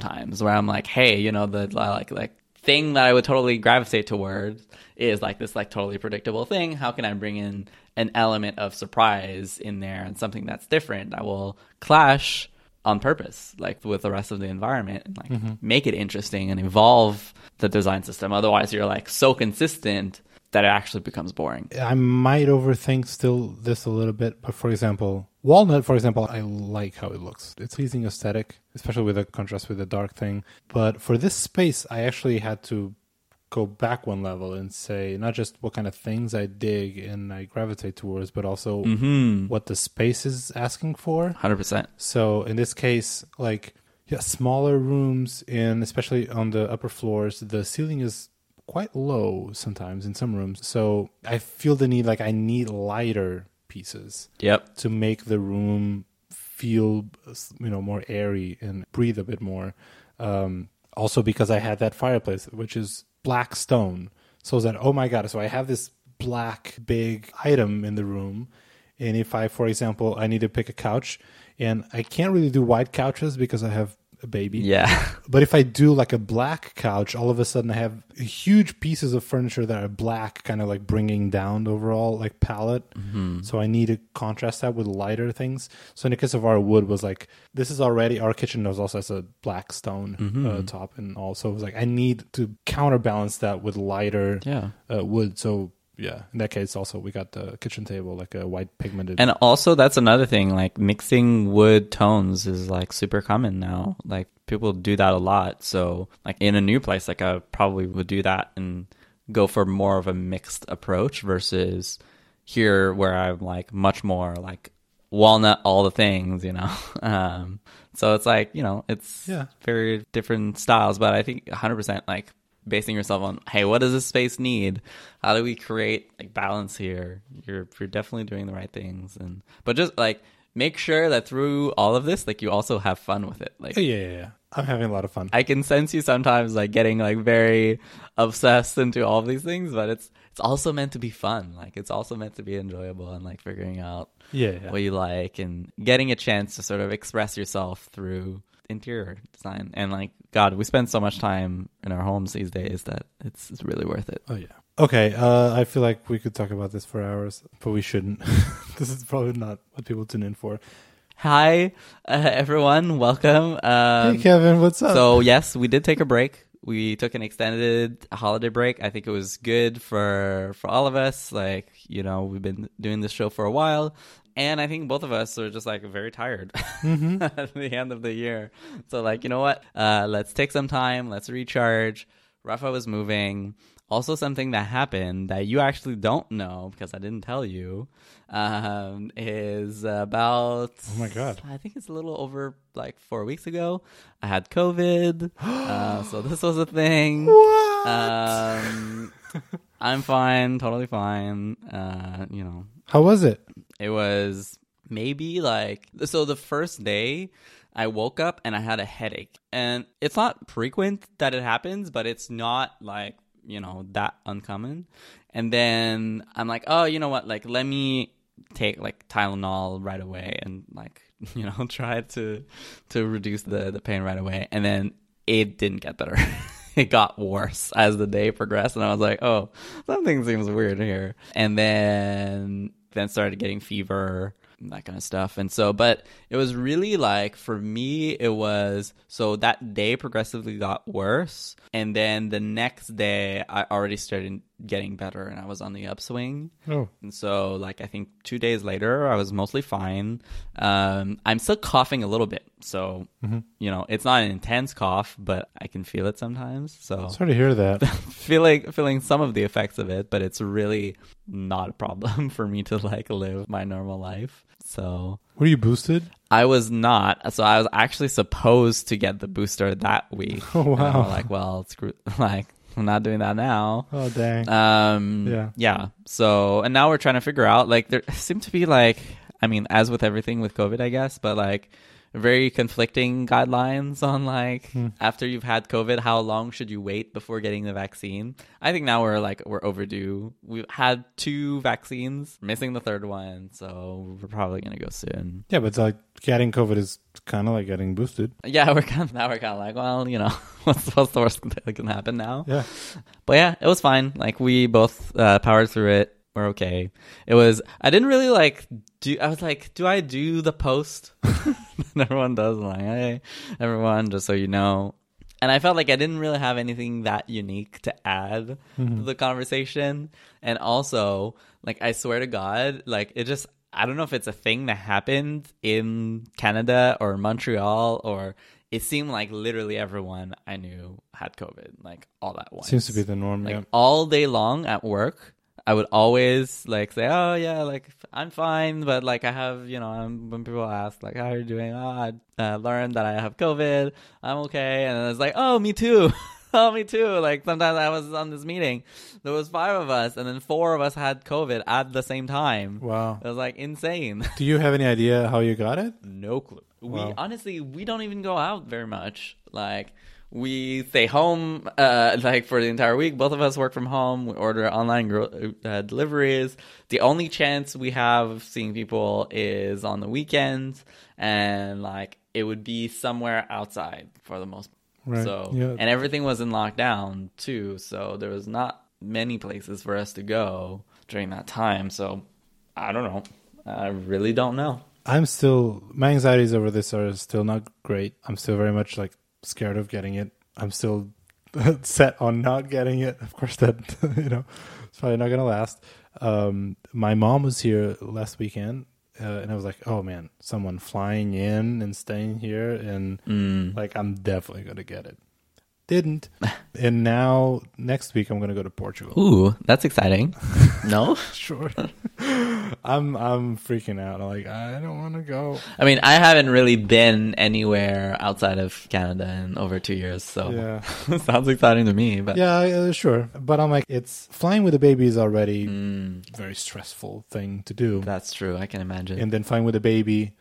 sometimes where i'm like hey you know the like like thing that i would totally gravitate towards is like this like totally predictable thing. How can i bring in an element of surprise in there and something that's different that will clash on purpose like with the rest of the environment and like Mm-hmm. make it interesting and evolve the design system. Otherwise you're like so consistent that it actually becomes boring I might overthink still this a little bit, but for example, walnut, for example, I like how it looks. It's pleasing aesthetic, especially with the contrast with the dark thing. But for this space, I actually had to go back one level and say not just what kind of things I dig and I gravitate towards, but also mm-hmm. what the space is asking for. 100% So in this case, like yeah, smaller rooms and especially on the upper floors, the ceiling is quite low sometimes in some rooms. So I feel the need like I need lighter pieces yep to make the room feel you know more airy and breathe a bit more. Um, also because I had that fireplace, which is black stone. So that oh my god, so I have this black big item in the room, and if I, for example, I need to pick a couch, and I can't really do white couches because I have a baby. Yeah. But if I do like a black couch, all of a sudden I have huge pieces of furniture that are black, kind of like bringing down the overall like palette. Mm-hmm. So I need to contrast that with lighter things. So in the case of our wood was like this is already our kitchen was also has a black stone Mm-hmm. uh, top and also it was like I need to counterbalance that with lighter Yeah. uh, wood. So yeah, in that case also we got the kitchen table like a white pigmented. And also, that's another thing. Like mixing wood tones is like super common now. Like people do that a lot. So, like in a new place, like I probably would do that and go for more of a mixed approach versus here where I'm like much more like walnut all the things, you know. Um, so it's like you know, it's Yeah. very different styles. But I think 100% like basing yourself on hey what does this space need how do we create like balance here you're you're definitely doing the right things and but just like make sure that through all of this like you also have fun with it like oh, yeah, yeah, yeah. I'm having a lot of fun. I can sense you sometimes like getting like very obsessed into all of these things, but it's it's also meant to be fun. Like it's also meant to be enjoyable and like figuring out yeah, yeah. what you like and getting a chance to sort of express yourself through interior design. And like God, we spend so much time in our homes these days that it's it's really worth it. Oh yeah. Okay. Uh, I feel like we could talk about this for hours, but we shouldn't. this is probably not what people tune in for. Hi, uh, everyone. Welcome. Um, hey, Kevin, what's up? So yes, we did take a break. We took an extended holiday break. I think it was good for for all of us. Like you know, we've been doing this show for a while, and I think both of us are just like very tired at the end of the year. So like, you know what? Uh, let's take some time. Let's recharge. Rafa was moving. Also, something that happened that you actually don't know because I didn't tell you um, is about. Oh my God. I think it's a little over like four weeks ago. I had COVID, uh, so this was a thing. what? Um, I'm fine, totally fine. Uh, you know, How was it? It was maybe like so the first day I woke up and I had a headache. And it's not frequent that it happens, but it's not like, you know, that uncommon. And then I'm like, "Oh, you know what? Like let me take like Tylenol right away and like, you know, try to to reduce the the pain right away." And then it didn't get better. it got worse as the day progressed and I was like, "Oh, something seems weird here." And then then started getting fever that kind of stuff. And so but it was really like for me it was so that day progressively got worse. And then the next day i already started getting better and i was on the upswing Oh, and so like i think two days later i was mostly fine um, i'm still coughing a little bit so you know it's not an intense cough but i can feel it sometimes so sorry to hear that. feeling feeling some of the effects of it, but it's really not a problem for me to like live my normal life. So Were you boosted? I was not. So I was actually supposed to get the booster that week. Oh, wow. like, well, screw, like I'm not doing that now. Oh, dang. Um, Yeah. yeah. So, and now we're trying to figure out, like, there seem to be, like, I mean, as with everything with COVID, I guess, but like, very conflicting guidelines on like Hmm. after you've had COVID, how long should you wait before getting the vaccine? I think now we're like we're overdue. We've had two vaccines, missing the third one, so we're probably gonna go soon. yeah, but it's like getting COVID is kind of like getting boosted. Yeah, we're kind of now we're kind of like, well, you know, what's what's the worst that can happen now? Yeah. But yeah, it was fine. Like we both uh, powered through it. We're okay. It was. I didn't really like do. I was like, do I do the post? everyone does. I'm like, hey, everyone, just so you know. And I felt like I didn't really have anything that unique to add to mm-hmm. the conversation. And also, like, I swear to God, like, it just. I don't know if it's a thing that happened in Canada or Montreal or it seemed like literally everyone I knew had COVID, like all at once Seems to be the norm. like yeah. all day long at work i would always like say oh yeah like i'm fine but like i have you know I'm, when people ask like how are you doing? Oh i uh, learned that i have covid. I'm okay. And it's like oh me too. Oh me too. Like sometimes i was on this meeting. There was five of us and then four of us had covid at the same time. Wow. it was like insane. Do you have any idea how you got it? no clue. We honestly we don't even go out very much. Like we stay home uh, like for the entire week. Both of us work from home. We order online gro- uh, deliveries. The only chance we have of seeing people is on the weekends, and like it would be somewhere outside for the most. Right. So Yeah. and everything was in lockdown too, so there was not many places for us to go during that time. So I don't know. I really don't know. I'm still my anxieties over this are still not great. I'm still very much like scared of getting it. I'm still set on not getting it. Of course, that you know it's probably not gonna last. Um, my mom was here last weekend, uh, and I was like, "Oh man, someone flying in and staying here, and Mm. like I'm definitely gonna get it." Didn't, and now next week I'm gonna go to Portugal. Ooh, that's exciting. no? Sure, I'm I'm freaking out. I'm like, I don't want to go. I mean, I haven't really been anywhere outside of Canada in over two years, so Yeah. sounds exciting to me. But Yeah, uh, sure. But I'm like, it's flying with a baby is already Mm, very stressful thing to do. that's true. I can imagine. and then flying with a baby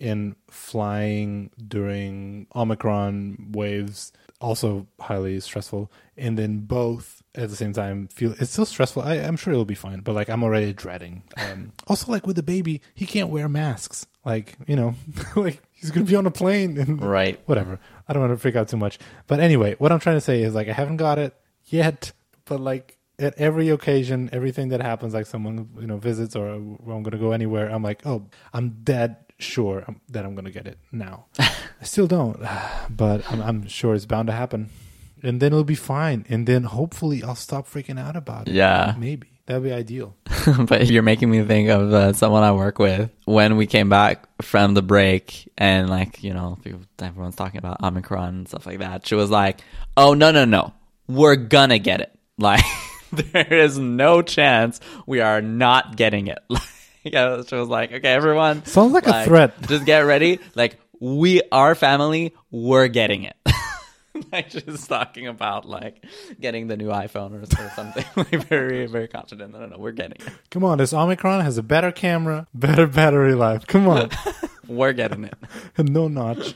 and flying during Omicron waves, also highly stressful. And then both at the same time feel it's still stressful. I, I'm sure it'll be fine, but like I'm already dreading. Um, also, like with the baby, he can't wear masks. Like, you know, like he's going to be on a plane and right. whatever. I don't want to freak out too much. But anyway, what I'm trying to say is like I haven't got it yet, but like at every occasion, everything that happens, like someone you know visits or I'm going to go anywhere, I'm like, oh, I'm dead sure that I'm going to get it now. I still don't, but I'm, I'm sure it's bound to happen, and then it'll be fine, and then hopefully I'll stop freaking out about it. Yeah. maybe that'd be ideal. but you're making me think of uh, someone I work with when we came back from the break and like, you know, people, everyone's talking about Omicron and stuff like that. She was like, oh, no, no, no. We're gonna get it. Like, there is no chance we are not getting it. Like, yeah, she was like, okay, everyone. Sounds like a threat. Just get ready. Like, we, our family, we're getting it. like she's talking about like getting the new iPhone or, or something. like very, very confident. No, no, no, we're getting it. Come on, this Omicron has a better camera, better battery life. Come on, We're getting it. no notch.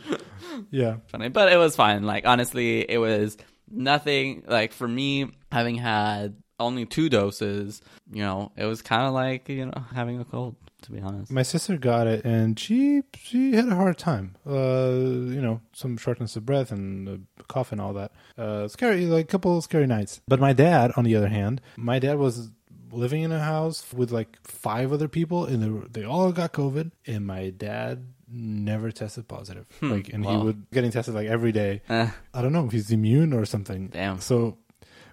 Yeah. Funny, but it was fine. Like honestly, it was nothing. Like for me, having had only two doses, you know, it was kind of like you know having a cold. To be honest, My sister got it, and she she had a hard time. Uh, you know, some shortness of breath and cough and all that. Uh, scary, like a couple of scary nights. But my dad, on the other hand, my dad was living in a house with like five other people, and they, were, they all got COVID, and my dad never tested positive. like, and he would getting tested like every day. Eh, I don't know if he's immune or something. Damn. So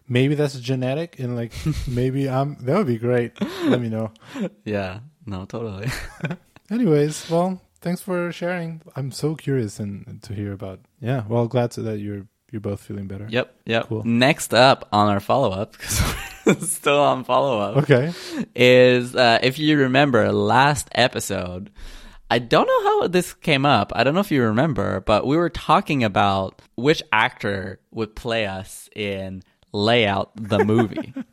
maybe that's genetic, and like maybe I'm. That would be great. Let me know. yeah, no, totally. Anyways, well, thanks for sharing. I'm so curious and to hear about. Yeah, well, glad to, that you're you're both feeling better. yep, yep. Cool. Next up on our follow up, because still on follow up. Okay. is uh, if you remember last episode, I don't know how this came up. I don't know if you remember, but we were talking about which actor would play us in Layout the movie.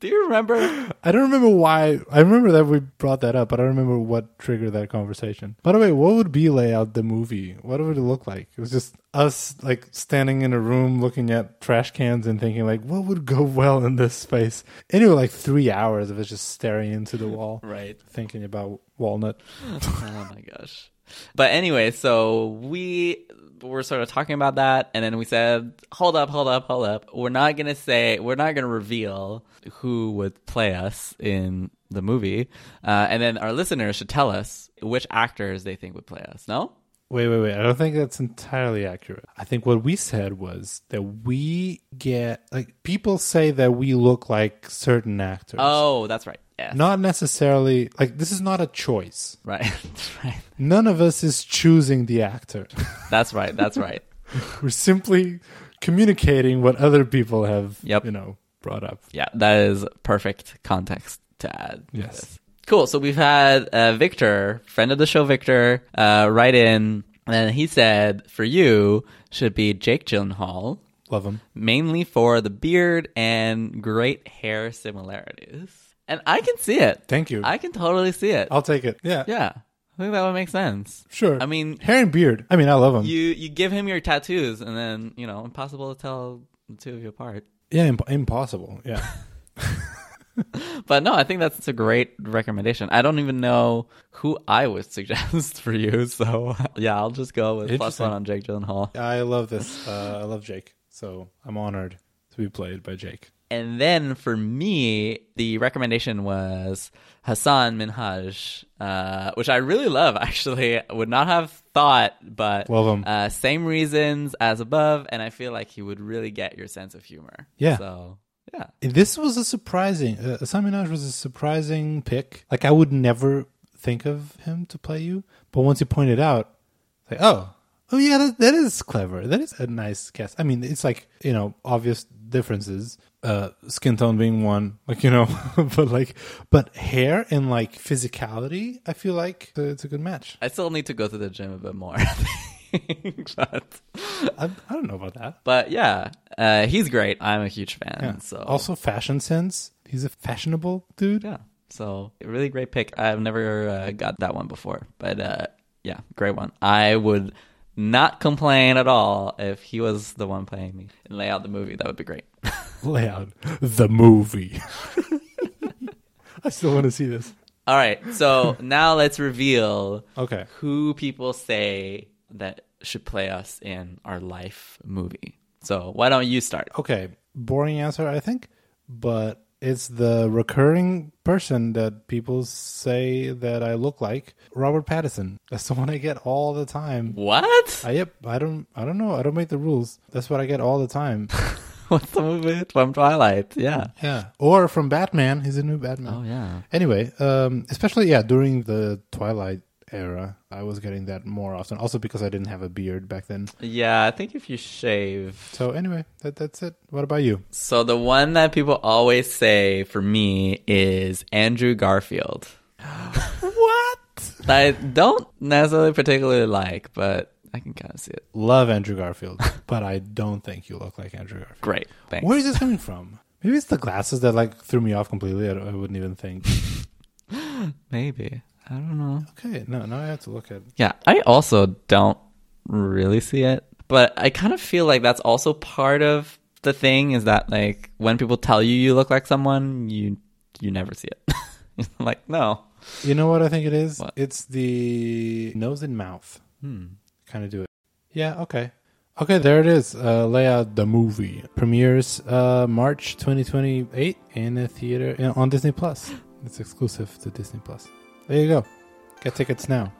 Do you remember? I don't remember why. I remember that we brought that up, but I don't remember what triggered that conversation. By the way, what would be layout the movie? What would it look like? It was just us like standing in a room looking at trash cans and thinking like, what would go well in this space? Anyway, like three hours of us just staring into the wall, Right. thinking about walnut. oh my gosh. But anyway, so we were sort of talking about that, and then we said, "Hold up, hold up, hold up. We're not gonna say, we're not gonna reveal who would play us in the movie, uh, and then our listeners should tell us which actors they think would play us." No. Wait, wait, wait. I don't think that's entirely accurate. I think what we said was that we get like people say that we look like certain actors. Oh, that's right. Not necessarily like this is not a choice. Right. Right. None of us is choosing the actor. That's right. That's right. We're simply communicating what other people have, Yep. you know, brought up. Yeah, that is perfect context to add. Yes. this. Cool. So we've had uh, Victor, friend of the show, Victor, uh, write in, and he said for you should be Jake Gyllenhaal, Love him. mainly for the beard and great hair similarities. And I can see it. Thank you. I can totally see it. I'll take it. Yeah. yeah. I think that would make sense. Sure. I mean, hair and beard. I mean, I love him. you you give him your tattoos, and then you know, impossible to tell the two of you apart. yeah, imp- impossible. Yeah. But no, I think that's a great recommendation. I don't even know who I would suggest for you, so yeah, I'll just go with one on Jake Gyllenhaal. I love this. Uh, I love Jake. So I'm honored to be played by Jake. And then for me, the recommendation was Hassan Minhaj, uh, which I really love. Actually, would not have thought, but Love him. Uh, same reasons as above, and I feel like he would really get your sense of humor. Yeah. So yeah, This was a surprising. Uh, Hassan Minhaj was a surprising pick. Like I would never think of him to play you, but once you pointed out, like oh, oh yeah, that, that is clever. That is a nice cast. I mean, it's like you know obvious differences. Uh, skin tone being one, like you know, but like, but hair and like physicality, I feel like it's a good match. I still need to go to the gym a bit more. but, I, I don't know about that. but yeah, uh, he's great. I'm a huge fan. Yeah. So Also, fashion sense. He's a fashionable dude. Yeah. So a really great pick. I've never uh, got that one before, but uh, yeah, great one. I would not complain at all if he was the one playing me and lay out the movie. That would be great. Lay out the movie. I still want to see this. all right. So now let's reveal Okay. who people say that should play us in our life movie. So why don't you start? Okay. Boring answer, I think, but it's the recurring person that people say that I look like. Robert Pattinson. That's the one I get all the time. What? I yep. I don't. I don't know. I don't make the rules. That's what I get all the time. What's the movie from Twilight? Yeah. Yeah. Or from Batman. He's a new Batman. Oh yeah. Anyway, um, especially yeah, during the Twilight era, I was getting that more often. Also because I didn't have a beard back then. Yeah, I think if you shave So anyway, that that's it. What about you? So the one that people always say for me is Andrew Garfield. What? I don't necessarily particularly like, but I can kind of see it. Love Andrew Garfield, but I don't think you look like Andrew Garfield. Great, thanks. Where is this coming from? Maybe it's the glasses that like threw me off completely. I, I wouldn't even think. Maybe I don't know. Okay, no, now I have to look at. Yeah, I also don't really see it, but I kind of feel like that's also part of the thing is that like when people tell you you look like someone, you you never see it. like no. You know what I think it is? What? It's the nose and mouth. Hmm. Kind of do it. Yeah. Okay. Okay, there it is. Uh, lay out the movie premieres uh, March 2028 in a theater uh, on Disney Plus. It's exclusive to Disney Plus. There you go. Get tickets now.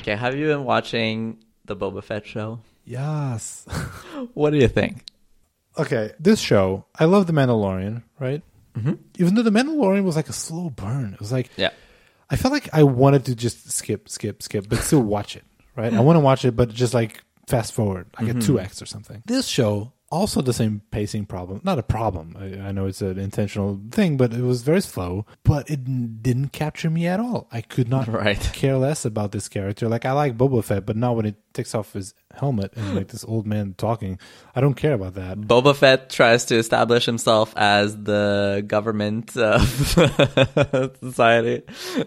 Okay, have you been watching the Boba Fett show? Yes. What do you think? okay, this show. I love The Mandalorian, right? Mm-hmm. Even though The Mandalorian was like a slow burn, it was like Yeah. I felt like I wanted to just skip, skip, skip, but still watch it, right? I want to watch it, but just like fast forward, like a 2x mm-hmm. or something. This show, also the same pacing problem. Not a problem. I, I know it's an intentional thing, but it was very slow, but it n- didn't capture me at all. I could not Right. care less about this character. Like, I like Boba Fett, but not when it takes off his helmet and like this old man talking. I don't care about that. Boba Fett tries to establish himself as the government of society.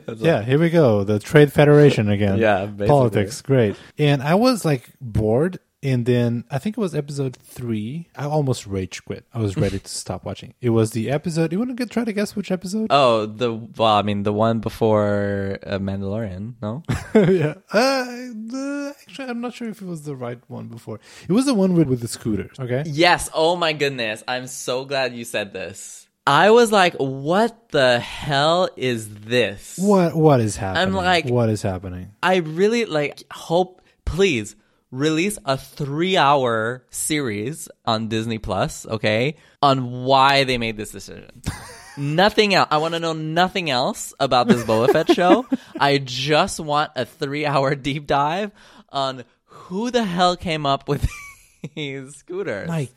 It's Yeah, here we go. The Trade Federation again. Yeah, basically. Politics, great. And I was like bored. And then I think it was episode three. I almost rage quit. I was ready to stop watching. It was the episode. You want to get, try to guess which episode? Oh, the well, I mean, the one before uh, Mandalorian, no? yeah. Uh, the, actually, I'm not sure if it was the right one before. It was the one with, with the scooters. Okay. yes. Oh my goodness! I'm so glad you said this. I was like, "What the hell is this?" What What is happening? I'm like- what is happening? I really like hope please release a 3-hour series on Disney Plus, okay? On why they made this decision. nothing else. I want to know nothing else about this Boba Fett show. I just want a 3-hour deep dive on who the hell came up with these scooters. My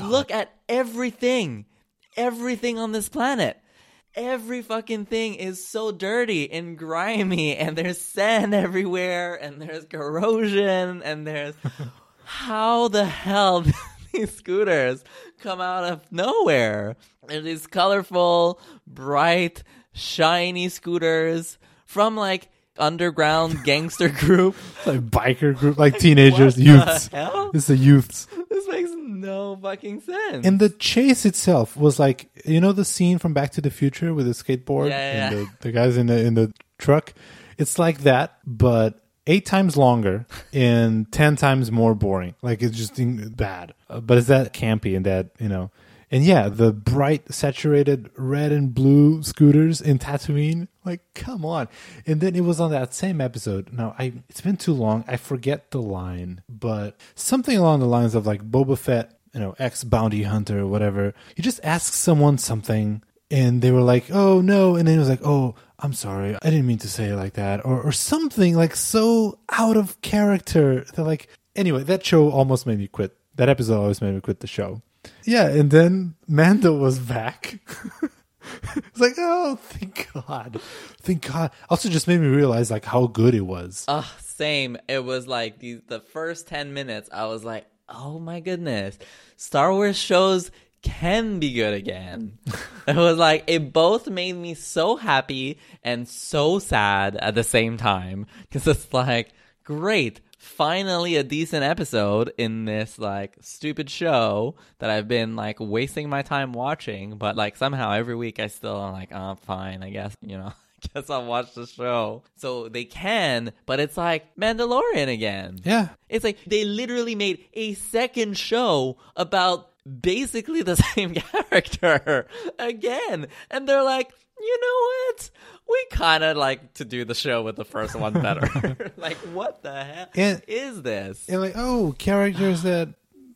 Look at everything. Everything on this planet. Every fucking thing is so dirty and grimy and there's sand everywhere and there's corrosion and there's how the hell these scooters come out of nowhere. They're these colorful bright shiny scooters from like underground gangster group like biker group, like teenagers, youths. hell? It's the youths. this makes no fucking sense And the chase itself was like, you know, the scene from Back to the Future with the skateboard Yeah, and yeah. the, the guys in the in the truck. It's like that, but eight times longer and ten times more boring. Like it's just in- bad. Uh, but it's that campy and that you know. And yeah, the bright, saturated red and blue scooters in Tatooine. Like, come on! And then it was on that same episode. Now, I it's been too long. I forget the line, but something along the lines of like Boba Fett, you know, ex bounty hunter or whatever. You just ask someone something, and they were like, "Oh no," and then it was like, "Oh, I'm sorry, I didn't mean to say it like that," or or something like so out of character. They're like, anyway, that show almost made me quit. That episode always made me quit the show. Yeah, and then Mando was back. it's like, oh, thank God, thank God. Also, just made me realize like how good it was. Ugh, same. It was like the the first ten minutes. I was like, oh my goodness, Star Wars shows can be good again. it was like it both made me so happy and so sad at the same time because it's like great. Finally, a decent episode in this like stupid show that I've been like wasting my time watching, but like somehow every week I still am like, oh, fine, I guess you know, guess I'll watch the show. So they can, but it's like Mandalorian again. Yeah, It's like they literally made a second show about basically the same character again. And they're like, you know what? We kind of like to do the show with the first one better. like, what the hell And- is this? and like oh, characters that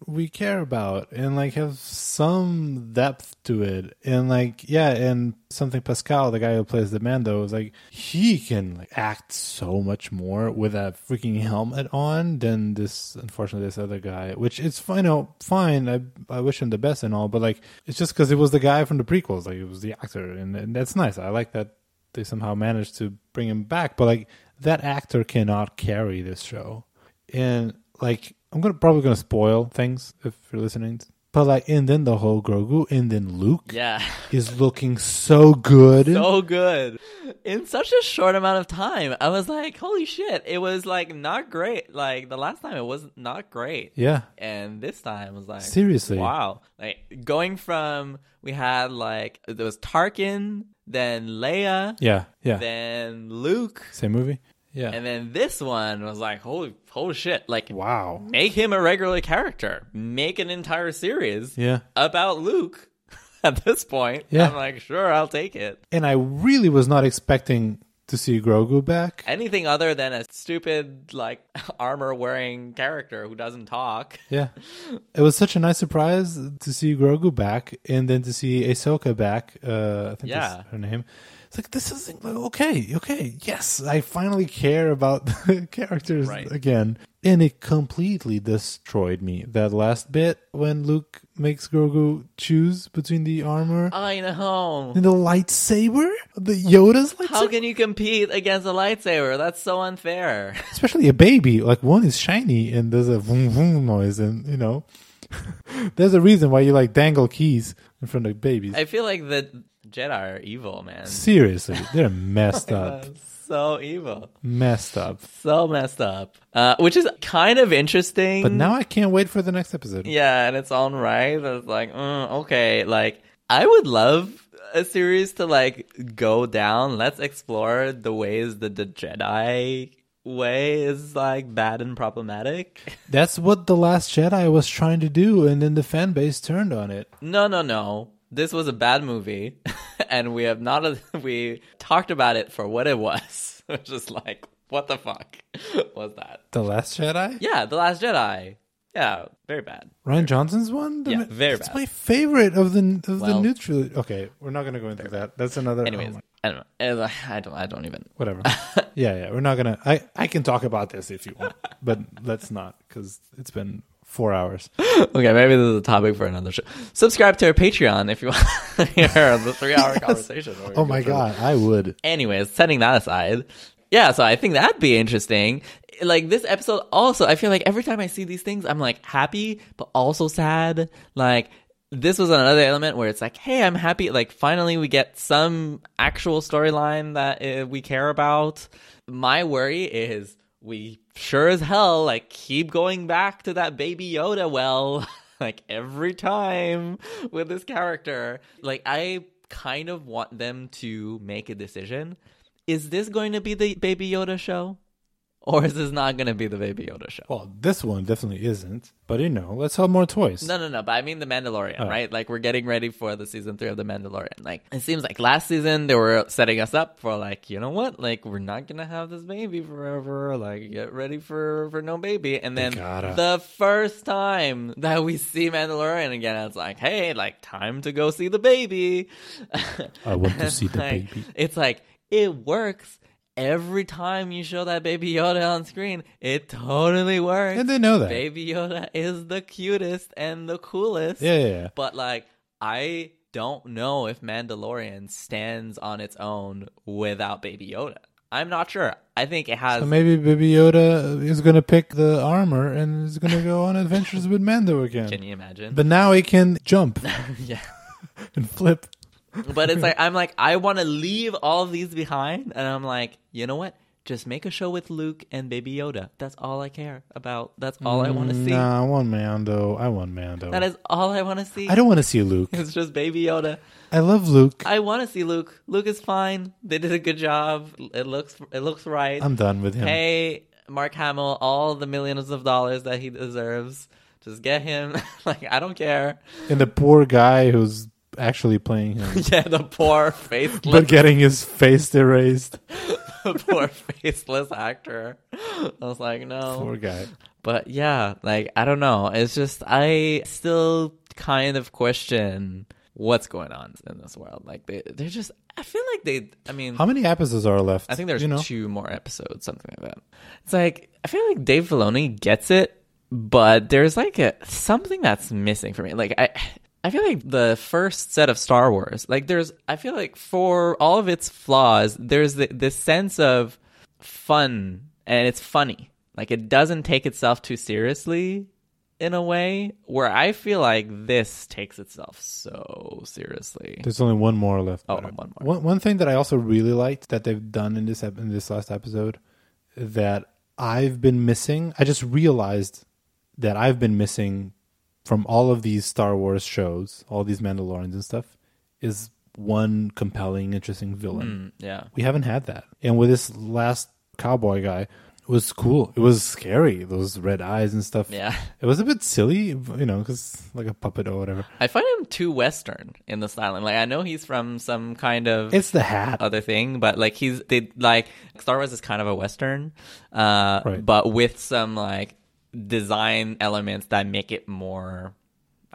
we care about and like have some depth to it, and like yeah, and something Pascal, the guy who plays the Mando, is like he can like act so much more with that freaking helmet on than this. Unfortunately, this other guy, which it's fine, you know, fine. I I wish him the best and all, but like it's just because it was the guy from the prequels, like it was the actor, and, and that's nice. I like that they somehow managed to bring him back, but like that actor cannot carry this show, and like I'm gonna probably gonna spoil things if you're listening, but like and then the whole Grogu and then Luke Yeah. is looking so good. so good in such a short amount of time. I was like, holy shit. It was like not great. Like the last time it was not great. yeah, And this time was like Seriously. Wow. Like going from we had like there was Tarkin, then Leia, yeah, yeah. then Luke, Same movie. Yeah. and then this one was like holy holy shit. Like wow. make him a regular character. Make an entire series Yeah. about Luke at this point. Yeah. I'm like, sure, I'll take it. And I really was not expecting to see Grogu back. Anything other than a stupid like armor wearing character who doesn't talk. Yeah. It was such a nice surprise to see Grogu back and then to see Ahsoka back. Uh, I think Yeah. that's her name. It's like, this is okay, okay. Yes, I finally care about the characters Right. again. And it completely destroyed me. That last bit when Luke makes Grogu choose between the armor I know. and the lightsaber, the Yoda's lightsaber. How can you compete against a lightsaber? That's so unfair. especially a baby. Like one is shiny and there's a vroom vroom noise, and you know, there's a reason why you like dangle keys in front of babies. I feel like the Jedi are evil, man. Seriously, they're messed up, so evil. messed up. So messed up. Uh, which is kind of interesting. But now I can't wait for the next episode. Yeah, and its own right. It's like, mm, okay, like I would love a series to like go down. Let's explore the ways that the Jedi way is like bad and problematic. That's what the Last Jedi was trying to do, and then the fan base turned on it. No, no, no. This was a bad movie, and we have not. We talked about it for what it was, which is like, what the fuck was that? The Last Jedi, Yeah, The Last Jedi. Yeah, very bad. Rian Johnson's one. The Yeah, very It's bad. my favorite of the of the new trilogy. Okay, we're not gonna go into that. That's another. Anyways, oh I don't know. I don't. I don't even. whatever. yeah, yeah. We're not gonna. I I can talk about this if you want, but let's not because it's been four hours. Okay, maybe this is a topic for another show. Subscribe to our Patreon if you want to hear the three-hour conversation. Oh my through- god, I would. Anyways, setting that aside, yeah. So I think that'd be interesting. Like this episode, also, I feel like every time I see these things, I'm like happy, but also sad. Like this was another element where it's like, hey, I'm happy. Like finally, we get some actual storyline that uh, we care about. My worry is we sure as hell like keep going back to that baby Yoda well, like every time with this character. Like I kind of want them to make a decision. Is this going to be the Baby Yoda show? Or is this not going to be the Baby Yoda show? Well, this one definitely isn't. But you know, let's have more toys. No, no, no. But I mean the Mandalorian, Oh. right? Like we're getting ready for the season three of the Mandalorian. Like it seems like last season they were setting us up for like, you know what? Like we're not gonna have this baby forever. Like get ready for for no baby. And then the first time that we see Mandalorian again, it's like, hey, like time to go see the baby. I want to see the Like, baby. It's like it works. Every time you show that Baby Yoda on screen, it totally works. And they know that. Baby Yoda is the cutest and the coolest. Yeah, yeah, yeah. But like, I don't know if Mandalorian stands on its own without Baby Yoda. I'm not sure. I think it has. So maybe Baby Yoda is gonna pick the armor and is gonna go on adventures with Mando again. can you imagine? But now he can jump yeah. and flip. But it's like I'm like I want to leave all of these behind, and I'm like, you know what? Just make a show with Luke and Baby Yoda. That's all I care about. That's all I want to see. Nah, I want Mando. I want Mando. That is all I want to see. I don't want to see Luke. It's just Baby Yoda. I love Luke. I want to see Luke. Luke is fine. They did a good job. It looks it looks right. I'm done with him. Hey, Mark Hamill all the millions of dollars that he deserves. Just get him. like I don't care. And the poor guy who's actually playing him, Yeah, the poor faceless, but getting his face erased. the poor faceless actor. I was like, no. Poor guy. But yeah, like I don't know. It's just I still kind of question what's going on in this world. Like they they're just I feel like they I mean How many episodes are left? I think there's you know. two more episodes, something like that. It's like I feel like Dave Filoni gets it, but there's like a something that's missing for me. Like I I feel like the first set of Star Wars, like there's I feel like for all of its flaws, there's the, this sense of fun and it's funny. Like it doesn't take itself too seriously in a way where I feel like this takes itself so seriously. There's only one more left. Oh, one more. One, one thing that I also really liked that they've done in this ep- in this last episode that I've been missing. I just realized that I've been missing from all of these Star Wars shows, all these Mandalorians and stuff, is one compelling, interesting villain. Mm, yeah. We haven't had that, and with this last cowboy guy, it was cool. It was scary. Those red eyes and stuff. Yeah. It was a bit silly, you know, because like a puppet or whatever. I find him too Western in the styling. Like I know he's from some kind of It's the hat. other thing, but like he's they like Star Wars is kind of a Western, uh, Right. but with some like design elements that make it more.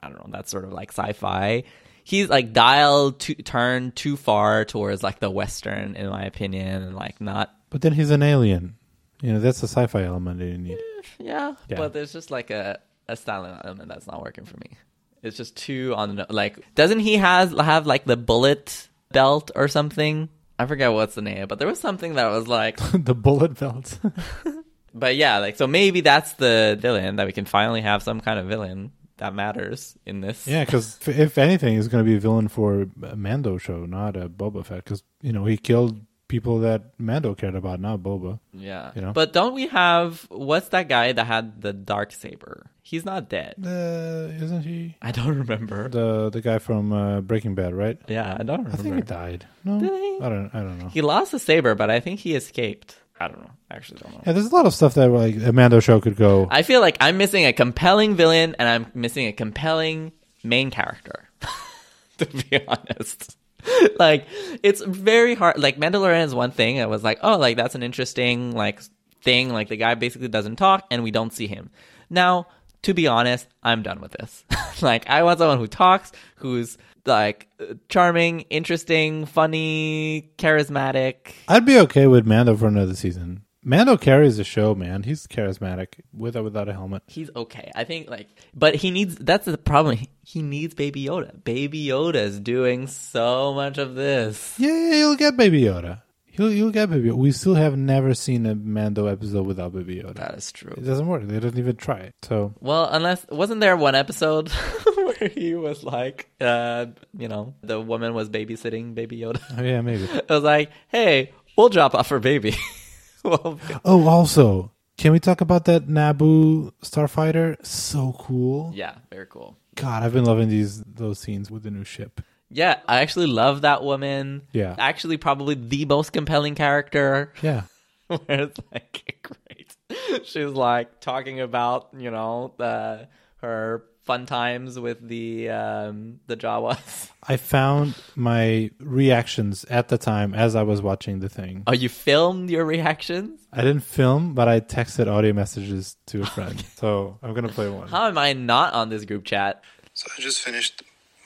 I don't know. That's sort of like sci-fi. He's like dialed to turn too far towards like the Western, in my opinion, and like not. But then he's an alien. You know, that's a sci-fi element that you need. Eh, yeah, Yeah. but there's just like a a styling element that's not working for me. It's just too on the no- like. Doesn't he has have like the bullet belt or something? I forget what's the name, but there was something that was like. the bullet belt. But yeah, like so maybe that's the villain that we can finally have some kind of villain that matters in this. yeah, because if, if anything, he's going to be a villain for a Mando show, not a Boba Fett. Because you know he killed people that Mando cared about, not Boba. yeah. You know? But don't we have what's that guy that had the dark saber? He's not dead. Uh, isn't he I don't remember. the the guy from uh, Breaking Bad? Right? Yeah, I don't remember. I think he died. No, Did he? I don't. I don't know. He lost the saber, but I think he escaped. I don't know. I actually don't know. Yeah, there's a lot of stuff that like a Mando show could go. I feel like I'm missing a compelling villain and I'm missing a compelling main character. to be honest. like it's very hard like Mandalorian is one thing. I was like, oh like that's an interesting like thing. Like the guy basically doesn't talk and we don't see him. Now, to be honest, I'm done with this. like I want someone who talks, who's like charming, interesting, funny, charismatic. I'd be okay with Mando for another season. Mando carries the show, man. He's charismatic with or without a helmet. He's okay. I think like, but he needs. That's the problem. He needs Baby Yoda. Baby Yoda is doing so much of this. Yeah, you'll get Baby Yoda. He'll he'll get Baby. Yoda. We still have never seen a Mando episode without Baby Yoda. That is true. It doesn't work. They don't even try it. So Well, unless wasn't there one episode where he was like, uh, you know, the woman was babysitting Baby Yoda. oh, yeah, maybe. It was like, hey, we'll drop off her baby. well, Oh, also, can we talk about that Naboo starfighter? So cool. yeah, very cool. God, I've been loving these those scenes with the new ship. Yeah, I actually love that woman. Yeah. Actually, probably the most compelling character. Yeah. Where it's like, great. She's like talking about, you know, the, her fun times with the um, the Jawas. I found my reactions at the time as I was watching the thing. Oh, you filmed your reactions? I didn't film, but I texted audio messages to a friend. so I'm gonna play one. How am I not on this group chat? So I just finished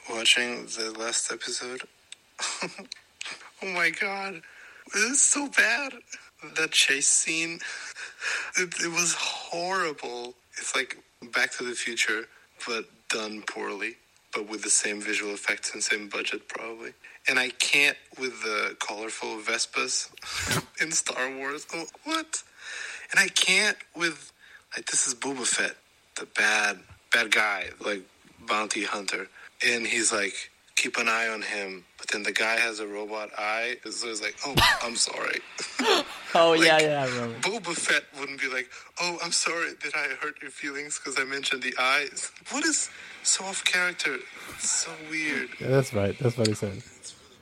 watching the last episode. oh my god. This is so bad. That chase scene, it, it was horrible. It's like Back to the Future, but done poorly, but with the same visual effects and same budget, probably. And I can't with the colorful Vespas in Star Wars. Oh, what? And I can't with like this is Boba Fett, the bad bad guy, like bounty hunter, and he's like keep an eye on him, but then the guy has a robot eye, so it's like, oh, I'm sorry. Oh Like, yeah, yeah, I remember. Boba Fett wouldn't be like, oh, I'm sorry, did I hurt your feelings because I mentioned the eyes? What is so off character? It's so weird. Yeah, that's right. That's what he said. It's